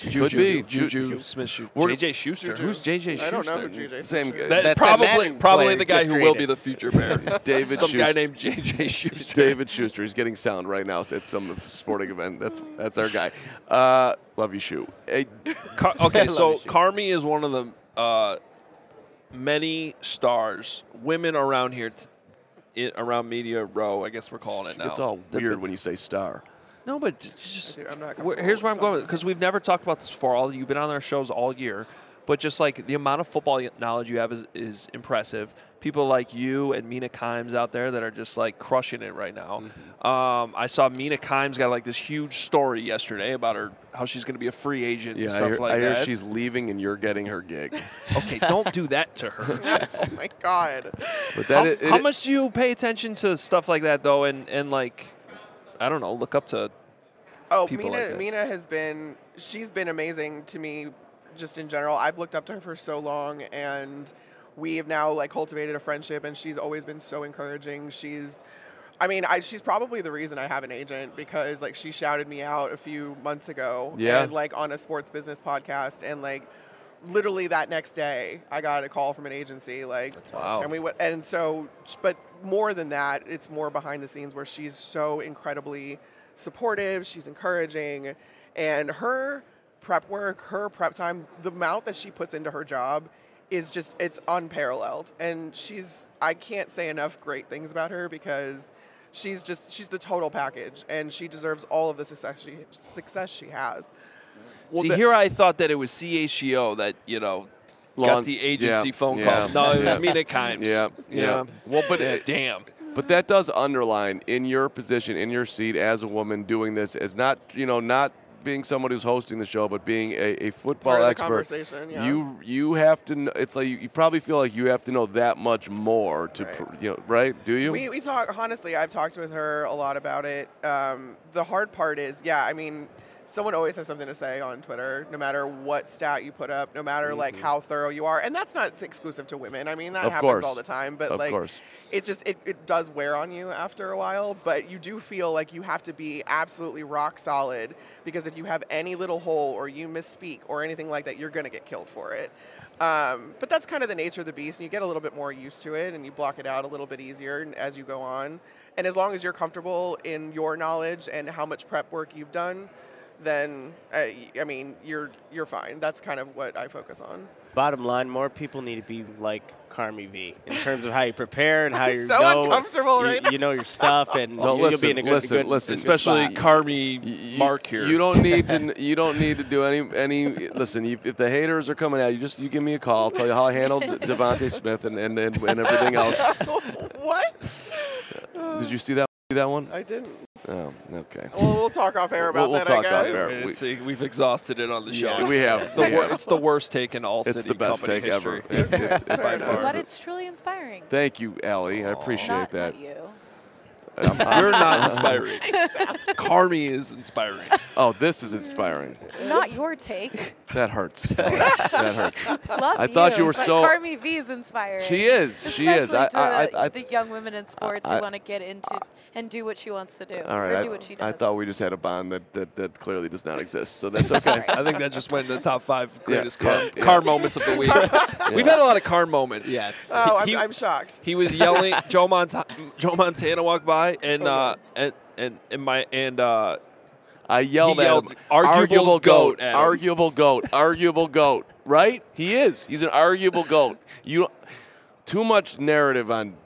Schuster. Could be. Juju, Ju- Smith Schuster. JJ Schuster. Juju. Who's JJ Schuster? I don't know who JJ Same guy. That, That's probably Madden probably the guy just who will be the future Bear. David Some guy named JJ Schuster. David Schuster. He's getting sound right now at some sporting event. That's that's our guy. Uh, love you, Shu. Hey, Car- okay, so issues. Carmie is one of the uh, many stars, women around here, t- i around Media Row. I guess we're calling it now. it's all weird when you say star. No, but j- just I'm not where- here's where I'm going because we've never talked about this before. All you've been on our shows all year, but just like the amount of football knowledge you have is, is impressive. People like you and Mina Kimes out there that are just like crushing it right now. Mm-hmm. Um, I saw Mina Kimes got like this huge story yesterday about her how she's going to be a free agent Yeah, and I stuff hear, like I hear that. she's leaving and you're getting her gig. okay, don't do that to her. oh my god. But how, that it- how much do you pay attention to stuff like that though, and and like I don't know, look up to Oh, people Mina, like. Mina has been, she's been amazing to me just in general. I've looked up to her for so long and we have now like cultivated a friendship and she's always been so encouraging. She's, I mean, I, she's probably the reason I have an agent because like she shouted me out a few months ago Yeah. and like on a sports business podcast and like literally that next day I got a call from an agency like Wow. and we went and so but more than that it's more behind the scenes where she's so incredibly supportive she's encouraging and her prep work her prep time the amount that she puts into her job is just it's unparalleled. And she's I can't say enough great things about her because she's just she's the total package and she deserves all of the success she success she has. Well, See, that- here I thought that it was CHGO that, you know, Long- got the agency yeah, phone yeah, call. No, it was yeah. Mina Kimes. Yeah, yeah. Well, but Yeah, it- damn. But that does underline in your position, in your seat as a woman doing this, as not you know not being someone who's hosting the show, but being a, a football Part of the expert. conversation, yeah. You you have to. kn- It's like you, you probably feel like you have to know that much more to Right. pr- you know right? Do you? We, we talk honestly. I've talked with her a lot about it. Um, the hard part is, yeah. I mean, someone always has something to say on Twitter, no matter what stat you put up, no matter like how thorough you are, and that's not exclusive to women. I mean, that Mm-hmm. Of happens course. all the time. But Of like, course. it just it, it does wear on you after a while. But you do feel like you have to be absolutely rock solid because if you have any little hole or you misspeak or anything like that, you're gonna get killed for it. Um, but that's kind of the nature of the beast, and you get a little bit more used to it, and you block it out a little bit easier as you go on. And as long as you're comfortable in your knowledge and how much prep work you've done, then uh, I mean you're you're fine. That's kind of what I focus on. Bottom line, more people need to be like Carmie V in terms of how you prepare and how you're so go. uncomfortable you, right now. you know your stuff, and No, you'll listen, be in a good, listen, good, listen. good Especially spot. Carmie You- Mark here. You don't need to. You don't need to do any any. Listen, you, if the haters are coming at you, just you give me a call. I'll tell you how I handled DeVonta Smith and, and, and, and everything else. what? Did you see that? See that one? I didn't. Oh, okay. Well, we'll talk off air about We'll- we'll that. talk I off guess. air. It's, we've exhausted it on the show. Yeah, we have. The We wor- It's the worst take in all It's city It's the best company take ever. history. It- it's- it's- it's. But it's truly inspiring. Thank you, Allie. I appreciate not, that. Not you. You're not inspiring. Carmie is inspiring. Oh, this is inspiring. Not your take. That hurts. that hurts. Love I thought you were but so- Carmie V is inspiring. She is. She is. I, Especially I, to I, I, the young women in sports I- who want to get into and do what she wants to do, all right. or I, do what she I thought we just had a bond that, that, that clearly does not exist. So that's okay. I think that just went in the top five greatest yeah, car, yeah. car moments of the week. We've had a lot of car moments. Yes. Oh, I'm, He- I'm shocked. He was yelling. Joe Montana, Joe Montana walked by, and uh, and and and my and uh, I yelled He at yelled, him. "Arguable goat," at him. Arguable goat. Arguable goat. Right? He is. He's an arguable goat. You too much narrative on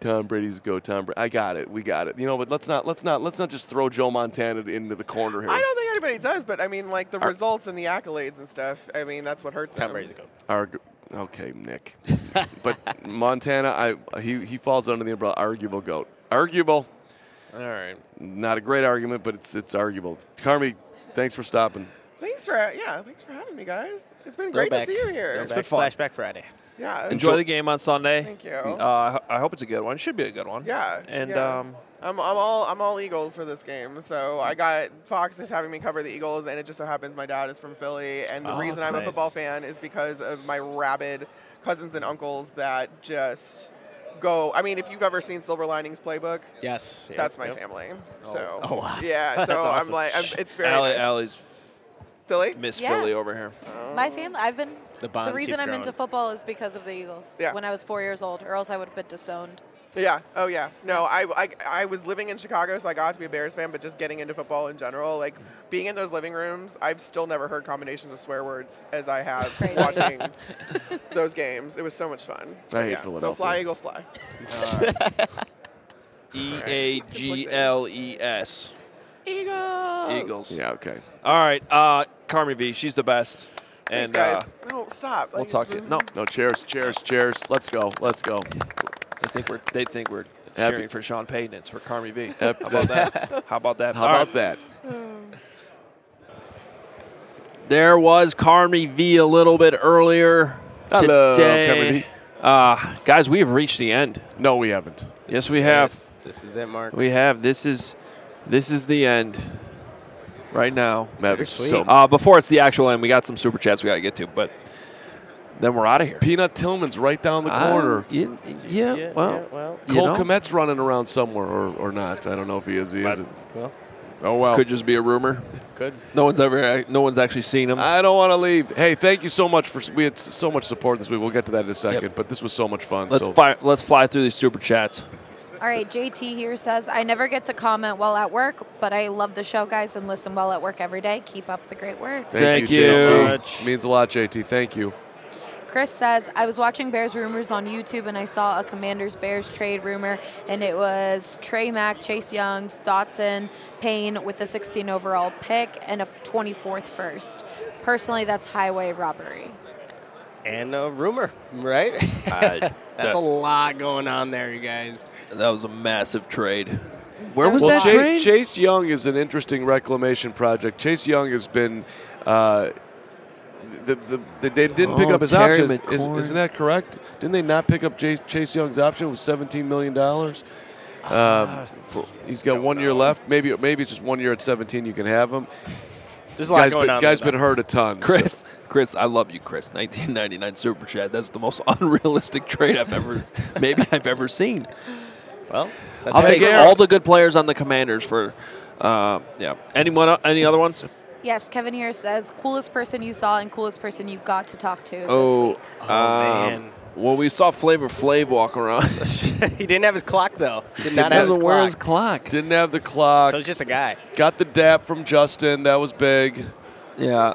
Tom Brady's goat. Tom Brady. I got it. We got it. You know, but let's not let's not let's not just throw Joe Montana into the corner here. I don't think anybody does, but I mean, like the Ar- results and the accolades and stuff. I mean, that's what hurts Tom him. Brady's a goat. Argu- okay, Nick. but Montana, I he he falls under the umbrella. Arguable goat. Arguable. all right. Not a great argument, but it's it's arguable. Carmie, thanks for stopping. Thanks for yeah, thanks for having me, guys. It's been great Throwback. to see you here. It's Throwback fun. Flashback Friday. Yeah. Enjoy the game on Sunday. Thank you. Uh, I hope it's a good one. It should be a good one. Yeah. And yeah. um, I'm, I'm all I'm all Eagles for this game. So I got Fox is having me cover the Eagles, and it just so happens my dad is from Philly, and the Oh, reason I'm a football fan is because of my rabid cousins and uncles that just go. I mean, if you've ever seen Silver Linings Playbook, Yes. yep, that's my yep. family. Oh. So Oh, wow. yeah. That's So I'm like, I'm, it's very Allie, nice. Allie's Philly. Miss Yeah. Philly over here. Oh. My family, I've been. The bond The reason I'm into football is because of the Eagles. Yeah. When I was four years old, or else I would have been disowned. Yeah. Oh, yeah. No, I, I, I was living in Chicago, so I got to be a Bears fan, but just getting into football in general, like being in those living rooms, I've still never heard combinations of swear words as I have watching those games. It was so much fun. I hate yeah. So fly, Eagles, fly. E A G L E S. Eagles. Eagles. Yeah, okay. All right. Uh, Carmie V, she's the best. Thanks, And uh, guys. no, stop. we'll Like, talk it. No, No, cheers, cheers, cheers. Let's go. Let's go. They think we're they think we're Happy- cheering for Sean Payton. It's for Carmie V. How about that? How about that? How All about right. that? There was Carmie V a little bit earlier Hello, today. V. Uh, guys, we have reached the end. No, we haven't. Yes, we have. This is it, Mark. We have. This is this is the end. Right now. Matt, Bittersweet. so Uh, before it's the actual end, we got some super chats we got to get to, but then we're out of here. Peanut Tillman's right down the Uh, corner. yeah, yeah, Yeah, well, yeah, well. you Cole know, Kmet's running around somewhere, or, or not. I don't know if he is. He But- isn't. well, Oh well. could just be a rumor. good. No one's ever, no one's actually seen him. I don't want to leave. Hey, thank you so much for we had so much support this week. We'll get to that in a second, but this was so much fun. let's so fly, let's fly through these super chats. All right, JT here says, I never get to comment while at work, but I love the show, guys, and listen while at work every day. Keep up the great work. Thank you. you. JT. Much. Means a lot, JT. Thank you. Chris says, I was watching Bears rumors on YouTube and I saw a Commanders Bears trade rumor, and it was Trey Mack, Chase Youngs, Dotson, Payne with the 16 overall pick and a 24th first. Personally, that's highway robbery. And a rumor, right? Uh, That's that, a lot going on there, you guys. that was a massive trade. Where was Well, that Chase, trade? Chase Young is an interesting reclamation project. Chase Young has been. Uh, the, the, the, they didn't pick Oh, up his Terry option. Is, isn't that correct? Didn't they not pick up Chase, Chase Young's option? It was $17 million. Um, for- he's got one year left. Maybe maybe it's just one year at 17 you can have him. There's a lot Guy's going been, on. guy's there, been hurt a ton. so- Chris, Chris, I love you, Chris. 1999 super chat. That's the most unrealistic trade I've ever, maybe I've ever seen. Well, that's I'll take you- all the good players on the Commanders for, uh, yeah. Anyone? Any other ones? Yes, Kevin here says, coolest person you saw and coolest person you got to talk to Oh, this week. Oh, um, man. Well, we saw Flavor Flav walk around. he didn't have his clock though. Did not He have his doesn't clock. his clock. Didn't have the clock. So it's just a guy. Got the dap from Justin. That was big. Yeah.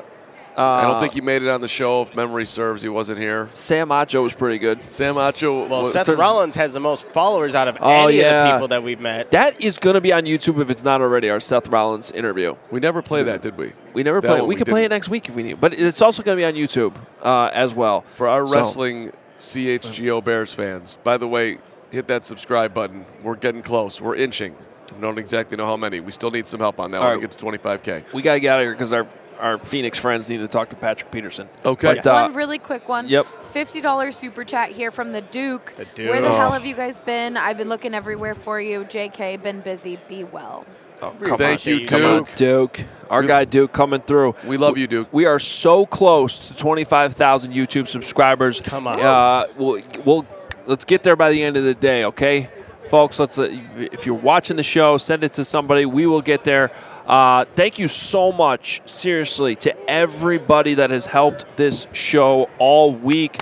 Uh, I don't think he made it on the show. If memory serves, he wasn't here. Sam Acho was pretty good. Sam Acho. Well, was, Seth terms- Rollins has the most followers out of Oh, any of yeah. the people that we've met. That is going to be on YouTube if it's not already. Our Seth Rollins interview. we never played that, did we? We never That play. it. We we could play it next week if we need. But it's also going to be on YouTube uh, as well. For our So- wrestling CHGO Bears fans, by the way, hit that subscribe button. We're getting close. We're inching. We don't exactly know how many. We still need some help on that All when right. we get to 25K. We got to get out of here because our our Phoenix friends need to talk to Patrick Peterson. Okay. But, uh, One really quick one. Yep. $50 super chat here from the Duke. The Duke. Where the Oh. hell have you guys been? I've been looking everywhere for you. JK, been busy. Be well. oh, come Thank on. you, Come on, Duke. Duke. Our We- guy Duke coming through. We love you, Duke. We are so close to 25,000 YouTube subscribers. Come on. Uh, we'll, we'll let's get there by the end of the day, okay, folks. Let's. Uh, if you're watching the show, send it to somebody. We will get there. Uh, thank you so much, seriously, to everybody that has helped this show all week.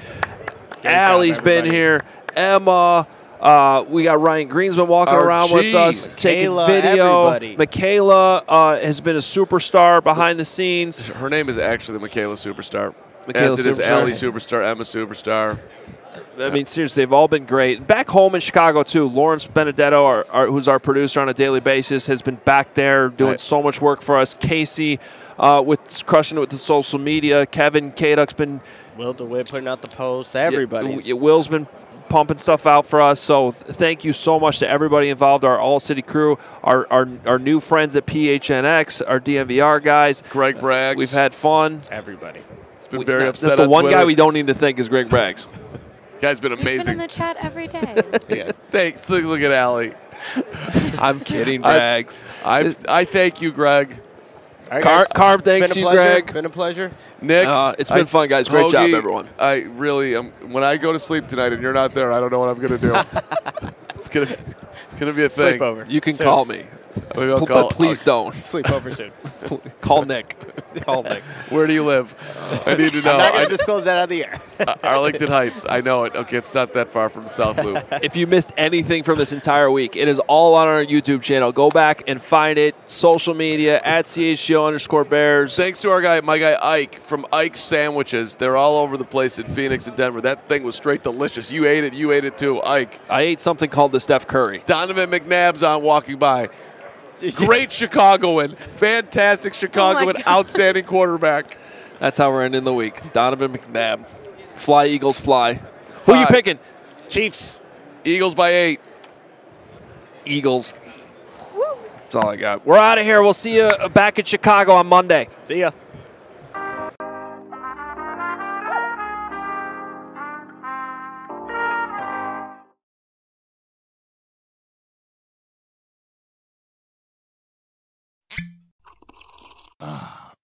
job, Allie's been here. Emma. Uh, we got Ryan Greensman walking Our around with us, taking Michaela, video. everybody. Michaela uh, has been a superstar behind the scenes. Her name is actually Michaela Superstar. Michaela As it is Superstar. Allie Superstar, Emma Superstar. I mean, seriously, they've all been great. Back home in Chicago too, Lawrence Benedetto, our, our, who's our producer on a daily basis, has been back there doing Right. so much work for us. Casey, uh, with crushing it with the social media. Kevin Kaduk's been Will DeWitt putting out the posts. Everybody. Yeah, Will's been pumping stuff out for us. So thank you so much to everybody involved, our All City crew, our, our our new friends at PHNX, our DMVR guys. Greg Braggs. We've had fun. Everybody. It's been We- very that's the on one guy we don't need to thank is Greg Braggs. Guy's been He's been in the chat every day. yes. Thanks. Look, look at Allie. I'm kidding, I- Rags. I I thank you, Greg. All right, Car- Carb, thanks you, pleasure. Greg. Been a pleasure. Nick, Uh, it's been I- fun, guys. Great job, everyone. I really am. When I go to sleep tonight and you're not there, I don't know what I'm gonna do. it's gonna, it's gonna be a thing. Sleepover. You can Soon. call me, Maybe I'll P- call- but please don't. Sleepover soon. Call Nick. Call Nick. Where do you live? I need to know. I'm not I, going to disclose that on the air. Arlington Heights. I know it. Okay, it's not that far from South Loop. If you missed anything from this entire week, it is all on our YouTube channel. Go back and find it. Social media at CHGO underscore Bears. Thanks to our guy, my guy Ike from Ike's Sandwiches. They're all over the place in Phoenix and Denver. That thing was straight delicious. You ate it. You ate it too, Ike. I ate something called the Steph Curry. Donovan McNabb's on walking by. Great Chicagoan. Fantastic oh Chicagoan. God. outstanding quarterback. That's how we're ending the week. Donovan McNabb. Fly, Eagles, fly. Who you picking? Chiefs. Eagles by eight. Eagles. That's all I got. We're out of here. We'll see you back in Chicago on Monday. See ya.